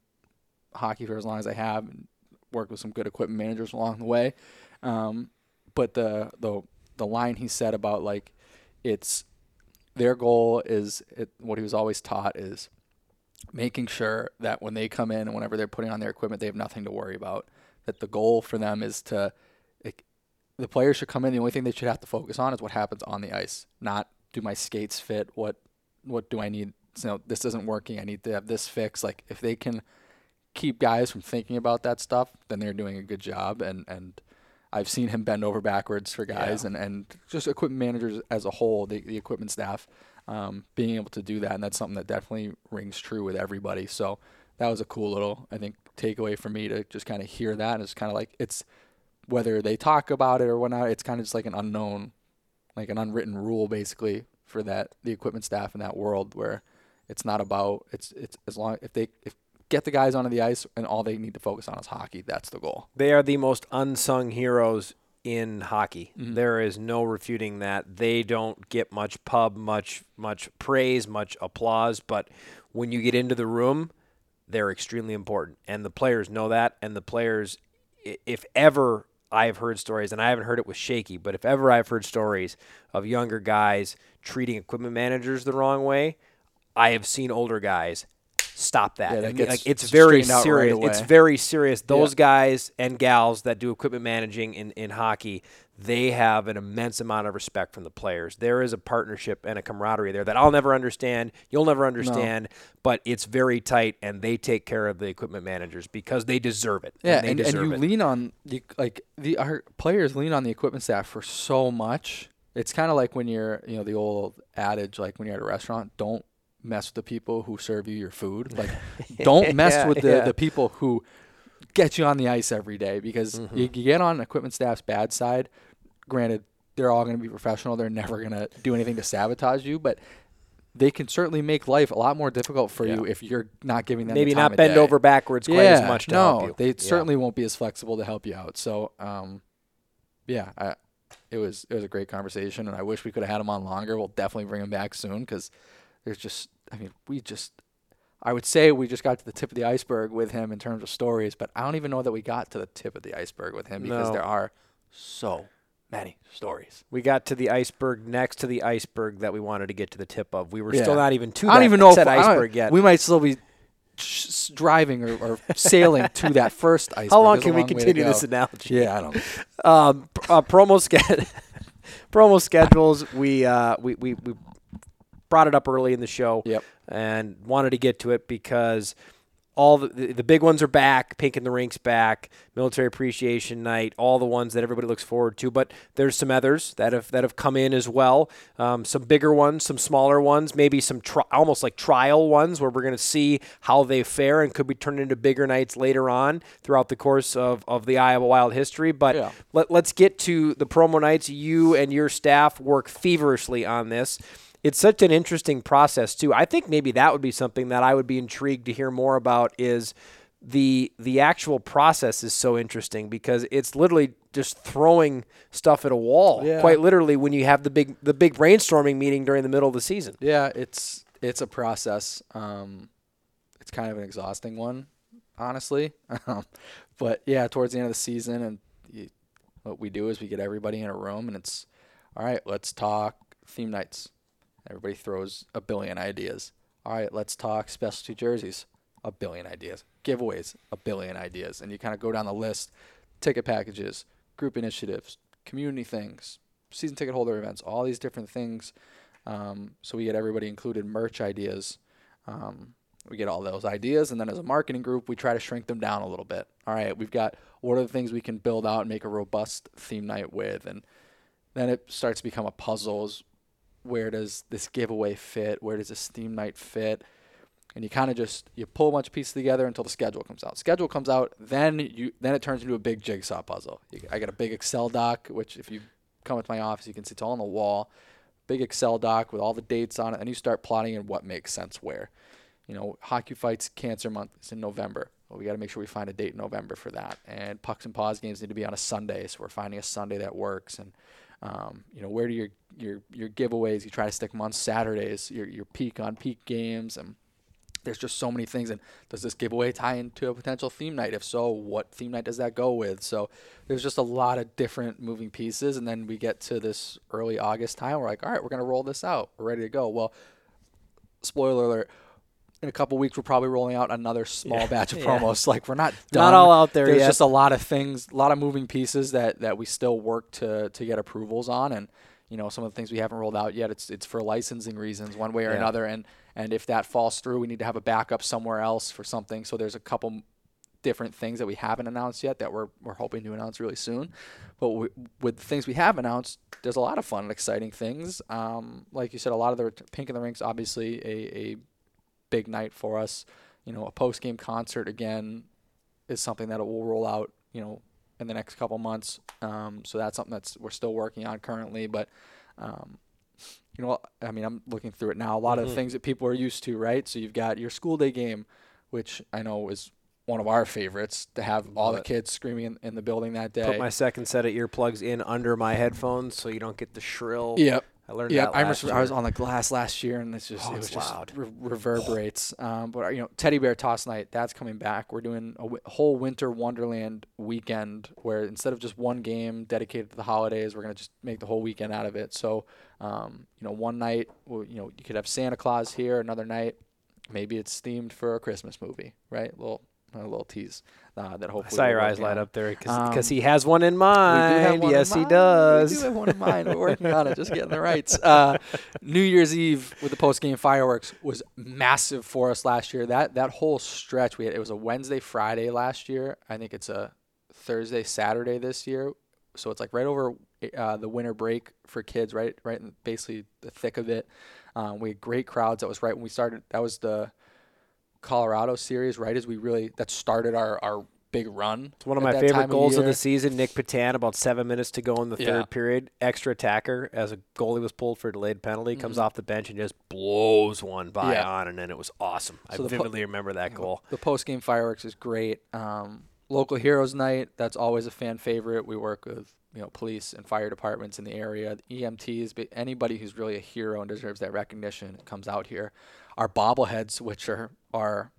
hockey for as long as I have, and worked with some good equipment managers along the way. Um, but the the the line he said about like it's their goal is it, what he was always taught is making sure that when they come in and whenever they're putting on their equipment, they have nothing to worry about. That the goal for them is to, it, the players should come in. The only thing they should have to focus on is what happens on the ice, not do my skates fit? What what do I need? You know, this isn't working. I need to have this fixed. Like if they can keep guys from thinking about that stuff, then they're doing a good job. And and I've seen him bend over backwards for guys Yeah. and, and just equipment managers as a whole, the, the equipment staff, um, being able to do that. And that's something that definitely rings true with everybody. So that was a cool little, I think, takeaway for me to just kind of hear that. And it's kind of like, it's whether they talk about it or whatnot, it's kind of just like an unknown, like an unwritten rule basically for that, the equipment staff in that world where it's not about, it's, it's as long, if they, if, get the guys onto the ice and all they need to focus on is hockey. That's the goal. They are the most unsung heroes in hockey. Mhm. There is no refuting that. They don't get much pub, much much praise, much applause, but when you get into the room, they're extremely important. And the players know that and the players if ever I've heard stories and I haven't heard it with Shaky, but if ever I've heard stories of younger guys treating equipment managers the wrong way, I have seen older guys stop that. Yeah, that I mean, gets like, it's very out right serious. it's very serious. Those guys and gals that do equipment managing in, in hockey, they have an immense amount of respect from the players. There is a partnership and a camaraderie there that I'll never understand. You'll never understand, but it's very tight, and they take care of the equipment managers because they deserve it. Yeah, they and, and you it. lean on the like the our players lean on the equipment staff for so much. It's kind of like when you're, you know, the old adage like when you're at a restaurant, don't mess with the people who serve you your food. Like don't mess Yeah, with the yeah. the people who get you on the ice every day because Mm-hmm. you, you get on equipment staff's bad side. Granted, they're all going to be professional. They're never going to do anything to sabotage you, but they can certainly make life a lot more difficult for you if you're not giving them the Maybe time not bend over backwards quite as much to no, help you. they Yeah. certainly won't be as flexible to help you out. So, um, yeah, I, it was it was a great conversation, and I wish we could have had him on longer. We'll definitely bring him back soon because there's just, I mean, we just, I would say we just got to the tip of the iceberg with him in terms of stories, but I don't even know that we got to the tip of the iceberg with him because No. there are so many stories. We got to the iceberg next to the iceberg that we wanted to get to the tip of. We were Yeah. still not even to I don't even know if said I don't- iceberg yet. We might still be driving or, or sailing to that first iceberg. How long There's can we long continue this analogy? Yeah, I don't. um, uh, promo sch- promo schedules. We, uh, we we we brought it up early in the show. Yep. And wanted to get to it because all the, the the big ones are back. Pink in the Rink's back. Military Appreciation Night. All the ones that everybody looks forward to. But there's some others that have that have come in as well. Um, some bigger ones, some smaller ones, maybe some tri- almost like trial ones where we're going to see how they fare and could be turned into bigger nights later on throughout the course of, of the Iowa Wild history. But Yeah. let, let's get to the promo nights. You and your staff work feverishly on this. It's such an interesting process too. I think maybe that would be something that I would be intrigued to hear more about. Is the the actual process is so interesting because it's literally just throwing stuff at a wall. Yeah. Quite literally, when you have the big the big brainstorming meeting during the middle of the season. Yeah, it's it's a process. Um, it's kind of an exhausting one, honestly. Um, but yeah, towards the end of the season, and you, what we do is we get everybody in a room, and it's all right. Let's talk theme nights. Everybody throws a billion ideas. All right, let's talk specialty jerseys. A billion ideas. Giveaways. A billion ideas. And you kind of go down the list. Ticket packages, group initiatives, community things, season ticket holder events, all these different things. Um, so we get everybody included merch ideas. Um, we get all those ideas, and then as a marketing group, we try to shrink them down a little bit. All right, we've got what are the things we can build out and make a robust theme night with, and then it starts to become a puzzle. Where does this giveaway fit? Where does this theme night fit? And you kind of just you pull a bunch of pieces together until the schedule comes out. Schedule comes out, then you then it turns into a big jigsaw puzzle. You, I got a big Excel doc, which if you come into my office, you can see it's all on the wall. Big Excel doc with all the dates on it, and you start plotting in what makes sense where. You know, hockey fights cancer month is in November. Well, we got to make sure we find a date in November for that. And pucks and paws games need to be on a Sunday, so we're finding a Sunday that works. And um, you know, where do your your your giveaways? You try to stick them on Saturdays. Your your peak on peak games, and there's just so many things. And does this giveaway tie into a potential theme night? If so, what theme night does that go with? So there's just a lot of different moving pieces. And then we get to this early August time. We're like, all right, we're to roll this out. We're ready to go. Well, spoiler alert. In a couple weeks, we're probably rolling out another small Yeah. batch of Yeah. promos. Like we're not done. Not all out there There's yet. just a lot of things, a lot of moving pieces that that we still work to to get approvals on, and you know some of the things we haven't rolled out yet. It's it's for licensing reasons, one way or Yeah. another, and and if that falls through, we need to have a backup somewhere else for something. So there's a couple different things that we haven't announced yet that we're we're hoping to announce really soon. But we, with the things we have announced, there's a lot of fun and exciting things. Um, like you said, a lot of the Pink in the Rinks, obviously a, a big night for us. You know, a post game concert again is something that we'll roll out. You know, in the next couple months. Um, so that's something that's we're still working on currently. But um, you know, I mean, I'm looking through it now. A lot of Mhm. the things that people are used to, right? So you've got your school day game, which I know is one of our favorites to have all the kids screaming in, in the building that day. Put my second set of earplugs in under my headphones so you don't get the shrill. Yep. I learned Yeah, that I remember I was on the glass last year, and it's just Oh, it was just loud. re- reverberates. Um, but you know, teddy bear toss night that's coming back. We're doing a w- whole winter wonderland weekend where instead of just one game dedicated to the holidays, we're gonna just make the whole weekend out of it. So, um, you know, one night, well, you know, you could have Santa Claus here. Another night, maybe it's themed for a Christmas movie, right? A little a little tease uh, that I hopefully saw your eyes light up there because Um, he has one in mind. We do have one in yes, he does. We do have one in mind. We're working on it, just getting the rights. Uh, New Year's Eve with the post game fireworks was massive for us last year. That that whole stretch we had it was a Wednesday, Friday last year. I think it's a Thursday, Saturday this year. So it's like right over uh, the winter break for kids, right? Right in basically the thick of it. Um, we had great crowds. That was right when we started. That was the Colorado series, right as we really that started our our big run. It's one of my favorite goals of, year. the season. Nick Petan, about seven minutes to go in the Yeah. third period, extra attacker as a goalie was pulled for a delayed penalty, comes Mhm. off the bench and just blows one by Yeah. on, and then it was awesome. I So the po- vividly remember that goal. The post game fireworks is great. Um, local heroes night that's always a fan favorite. We work with you know police and fire departments in the area, EMTs, but anybody who's really a hero and deserves that recognition comes out here. Our bobbleheads, which are are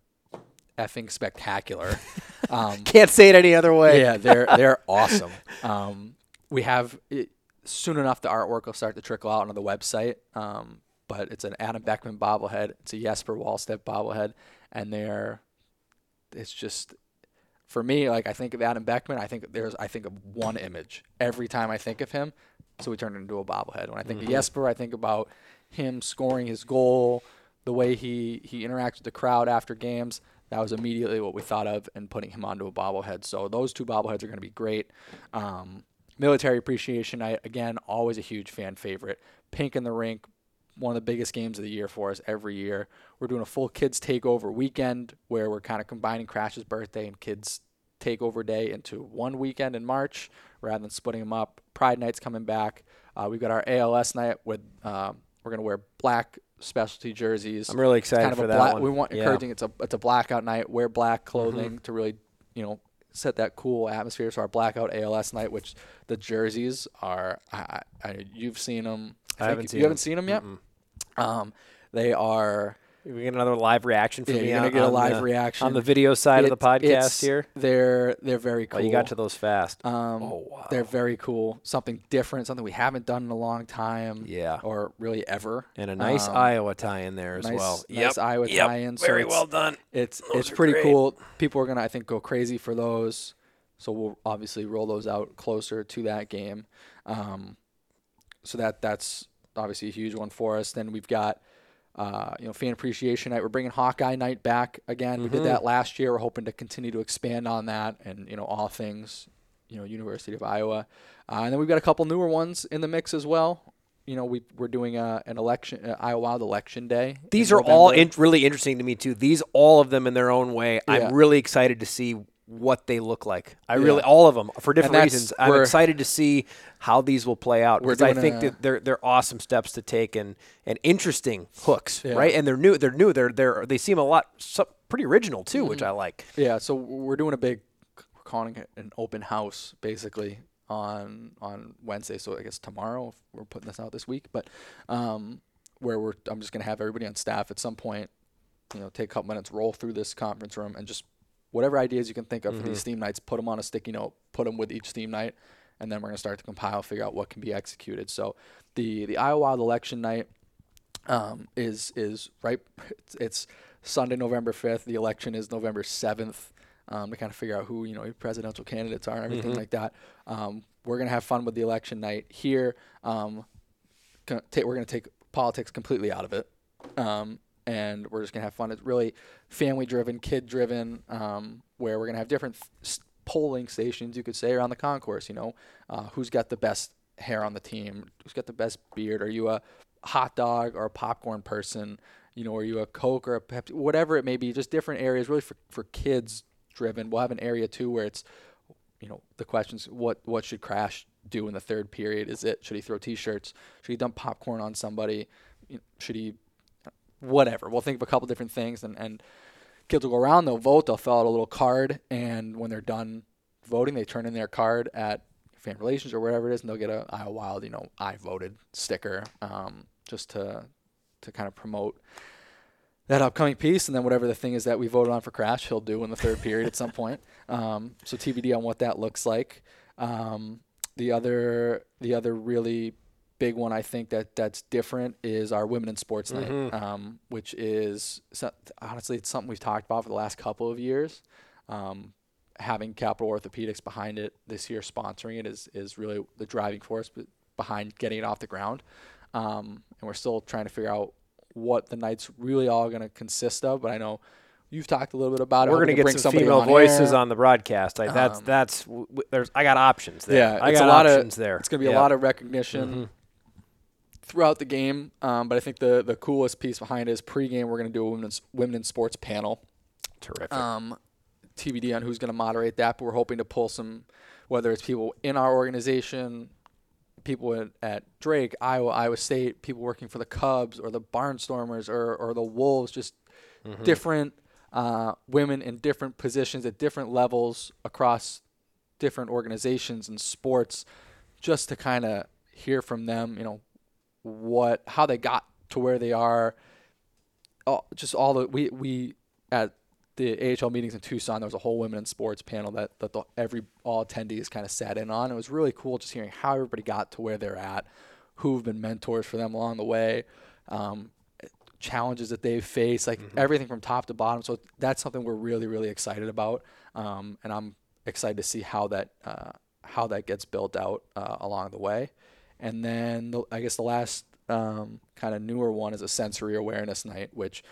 effing spectacular. Um, Can't say it any other way. yeah, they're they're awesome. Um, we have it, soon enough the artwork will start to trickle out onto the website. Um, but it's an Adam Beckman bobblehead. It's a Jesper Wallstedt bobblehead, and they're it's just for me like I think of Adam Beckman. I think there's I think of one image every time I think of him. So we turn it into a bobblehead. When I think Mhm. of Jesper, I think about him scoring his goal, the way he he interacts with the crowd after games. That was immediately what we thought of and putting him onto a bobblehead. So those two bobbleheads are going to be great. Um, military appreciation night again, always a huge fan favorite. Pink in the rink, one of the biggest games of the year for us every year. We're doing a full kids takeover weekend where we're kind of combining Crash's birthday and kids takeover day into one weekend in March rather than splitting them up. Pride night's coming back. Uh, we've got our ALS night with um, we're gonna wear black specialty jerseys I'm really excited kind of for a that black. one. We want Yeah. Mm-hmm. encouraging. It's a it's a blackout night. Wear black clothing to really you know set that cool atmosphere. So our blackout ALS night, which the jerseys are, I, I you've seen them. I haven't seen you haven't seen them yet. Mm-mm. Um, they are. We get another live reaction from Yeah, me you're gonna on, get a live the, reaction on the video side of the podcast here. They're they're very cool. Oh, you got to those fast. Um, oh wow. they're very cool. Something different. Something we haven't done in a long time. yeah. Or really ever. And a nice um, Iowa tie in there as nice- well. nice Iowa yep. tie-in, so Very well done. It's Those it's pretty great. cool. People are gonna I think go crazy for those. So we'll obviously roll those out closer to that game. Um, so that that's obviously a huge one for us. Then we've got uh, you know fan appreciation night. We're bringing Hawkeye night back again. We Mhm. did that last year. We're hoping to continue to expand on that and you know all things you know University of Iowa. Uh, and then we've got a couple newer ones in the mix as well. You know, we we're doing a, an election, uh, Iowa Wild Election Day. These are all in, really interesting to me too. These all of them in their own way. Yeah. I'm really excited to see what they look like. I Yeah. really all of them for different reasons. I'm excited to see how these will play out because I think a- that they're they're awesome steps to take and and interesting hooks, Yeah. right? And they're new. They're new. They're they're they seem a lot so, pretty original too, which Mm-hmm. I like. Yeah, so we're doing a big, we're calling it an open house basically on on Wednesday. So I guess tomorrow if we're putting this out this week, but um, where we're I'm just gonna have everybody on staff at some point you know take a couple minutes, roll through this conference room, and just whatever ideas you can think of for these theme nights, put them on a sticky note, put them with each theme night, and then we're gonna start to compile, figure out what can be executed. So the the Iowa election night um, is is right. It's, it's Sunday, November fifth. The election is November seventh. Um, to kind of figure out who you know presidential candidates are and everything like that. Um, we're gonna have fun with the election night here. Um, ta- we're gonna take politics completely out of it, um, and we're just gonna have fun. It's really family driven, kid driven, um, where we're gonna have different polling stations, you could say, around the concourse. You know, uh, who's got the best hair on the team? Who's got the best beard? Are you a hot dog or a popcorn person? You know, are you a Coke or a Pepsi? Whatever it may be, just different areas, really for, for kids driven. We'll have an area too where it's, you know, the questions: what what should Crash do in the third period? Is it should he throw T-shirts? Should he dump popcorn on somebody? Should he, whatever? We'll think of a couple different things, and and kids will go around. They'll vote. They'll fill out a little card, and when they're done voting, they turn in their card at fan relations or wherever it is, and they'll get a Iowa Wild, you know, I voted sticker, um, just to to kind of promote that upcoming piece, and then whatever the thing is that we voted on for Crash, he'll do in the third period at some point. Um, so TBD on what that looks like. Um, the other the other really big one I think that that's different is our women in sports night, um, which is honestly it's something we've talked about for the last couple of years. Um, having Capital Orthopedics behind it this year, sponsoring it is is really the driving force behind getting it off the ground. Um, and we're still trying to figure out what the night's really all going to consist of. But I know you've talked a little bit about it. We're gonna get bring some female on voices air. on the broadcast. I, that's Um, that's w- there's I got options there. Yeah, I it's got a lot options of there. It's going to be Yeah. a lot of recognition throughout the game. Um, but I think the the coolest piece behind it is pregame. We're going to do a women's women in sports panel. terrific. Um, TBD on who's going to moderate that, but we're hoping to pull some, whether it's people in our organization, people at, at Drake, Iowa, Iowa State, people working for the Cubs or the Barnstormers or, or the Wolves, just different uh, women in different positions at different levels across different organizations and sports, just to kind of hear from them, you know, what how they got to where they are. All, just all the we we at the AHL meetings in Tucson, there was a whole women in sports panel that, that the, every all attendees kind of sat in on. It was really cool just hearing how everybody got to where they're at, who've been mentors for them along the way, um, challenges that they've faced, like everything from top to bottom. So that's something we're really really excited about, um, and I'm excited to see how that uh, how that gets built out uh, along the way. And then the, I guess the last um, kind of newer one is a sensory awareness night, which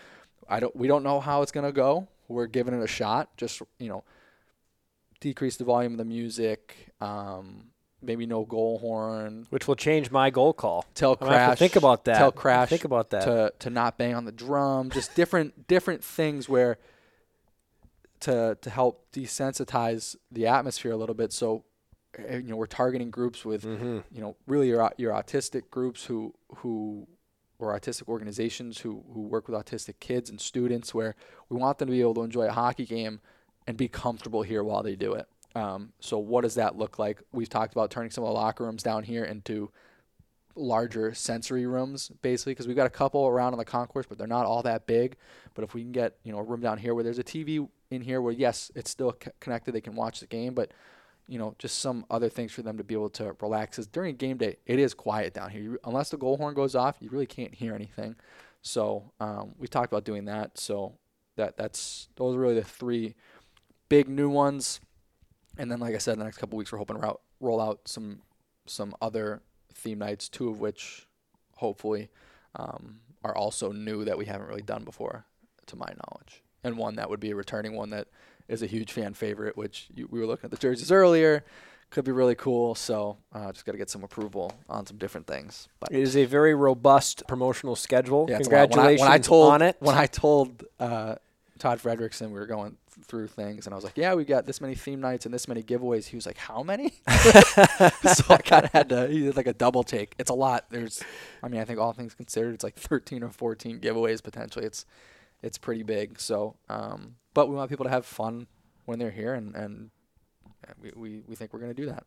I don't we don't know how it's gonna go. We're giving it a shot. Just you know, decrease the volume of the music. Um, maybe no goal horn. which will change my goal call. Tell I'm gonna have to crash. think about that. Tell crash. think about that. To to not bang on the drum. Just different different things where to to help desensitize the atmosphere a little bit. So you know we're targeting groups with Mm-hmm. you know really your your autistic groups who who or autistic organizations who who work with autistic kids and students where we want them to be able to enjoy a hockey game and be comfortable here while they do it. Um, so what does that look like? We've talked about turning some of the locker rooms down here into larger sensory rooms basically because we've got a couple around on the concourse but they're not all that big but if we can get you know a room down here where there's a tv in here where yes it's still c- connected they can watch the game but you know just some other things for them to be able to relax. Because during game day it is quiet down here. You, unless the goal horn goes off you really can't hear anything. So um, we talked about doing that. So that that's those are really the three big new ones. And then like i said the next couple weeks we're hoping to roll, roll out some some other theme nights, two of which hopefully um, are also new that we haven't really done before, to my knowledge. And one that would be a returning one that is a huge fan favorite, which you, we were looking at the jerseys earlier. Could be really cool. So uh, just got to get some approval on some different things. But It is a very robust promotional schedule. yeah, it's a lot. Congratulations when I, when I told, on it. When I told uh, Todd Fredrickson we were going through things, and I was like, "Yeah, we got this many theme nights and this many giveaways." He was like, "How many?" so I kind of had to. He did like a double take. It's a lot. There's, I mean, I think all things considered, it's like 13 or 14 giveaways potentially. It's, it's pretty big. So, um, but we want people to have fun when they're here, and and we we, we think we're gonna do that.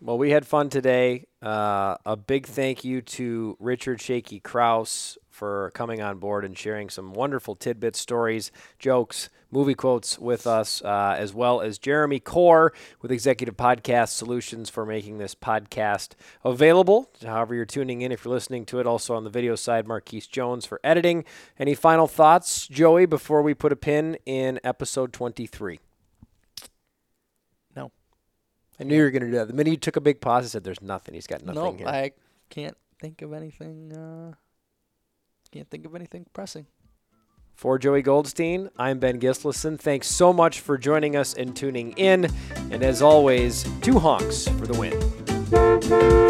Well, we had fun today. Uh, a big thank you to Richard Shakey Krouse for coming on board and sharing some wonderful tidbits, stories, jokes, movie quotes with us, uh, as well as Jeremy Core with Executive Podcast Solutions for making this podcast available. However, you're tuning in, if you're listening to it, also on the video side, Marquise Jones for editing. Any final thoughts, Joey, before we put a pin in episode 23? No. I knew you were going to do that. The minute you took a big pause, I said, "There's nothing. He's got nothing No, here." I can't think of anything. Uh, can't think of anything pressing. For Joey Goldstein, I'm Ben Gislison. Thanks so much for joining us and tuning in. And as always, two honks for the win.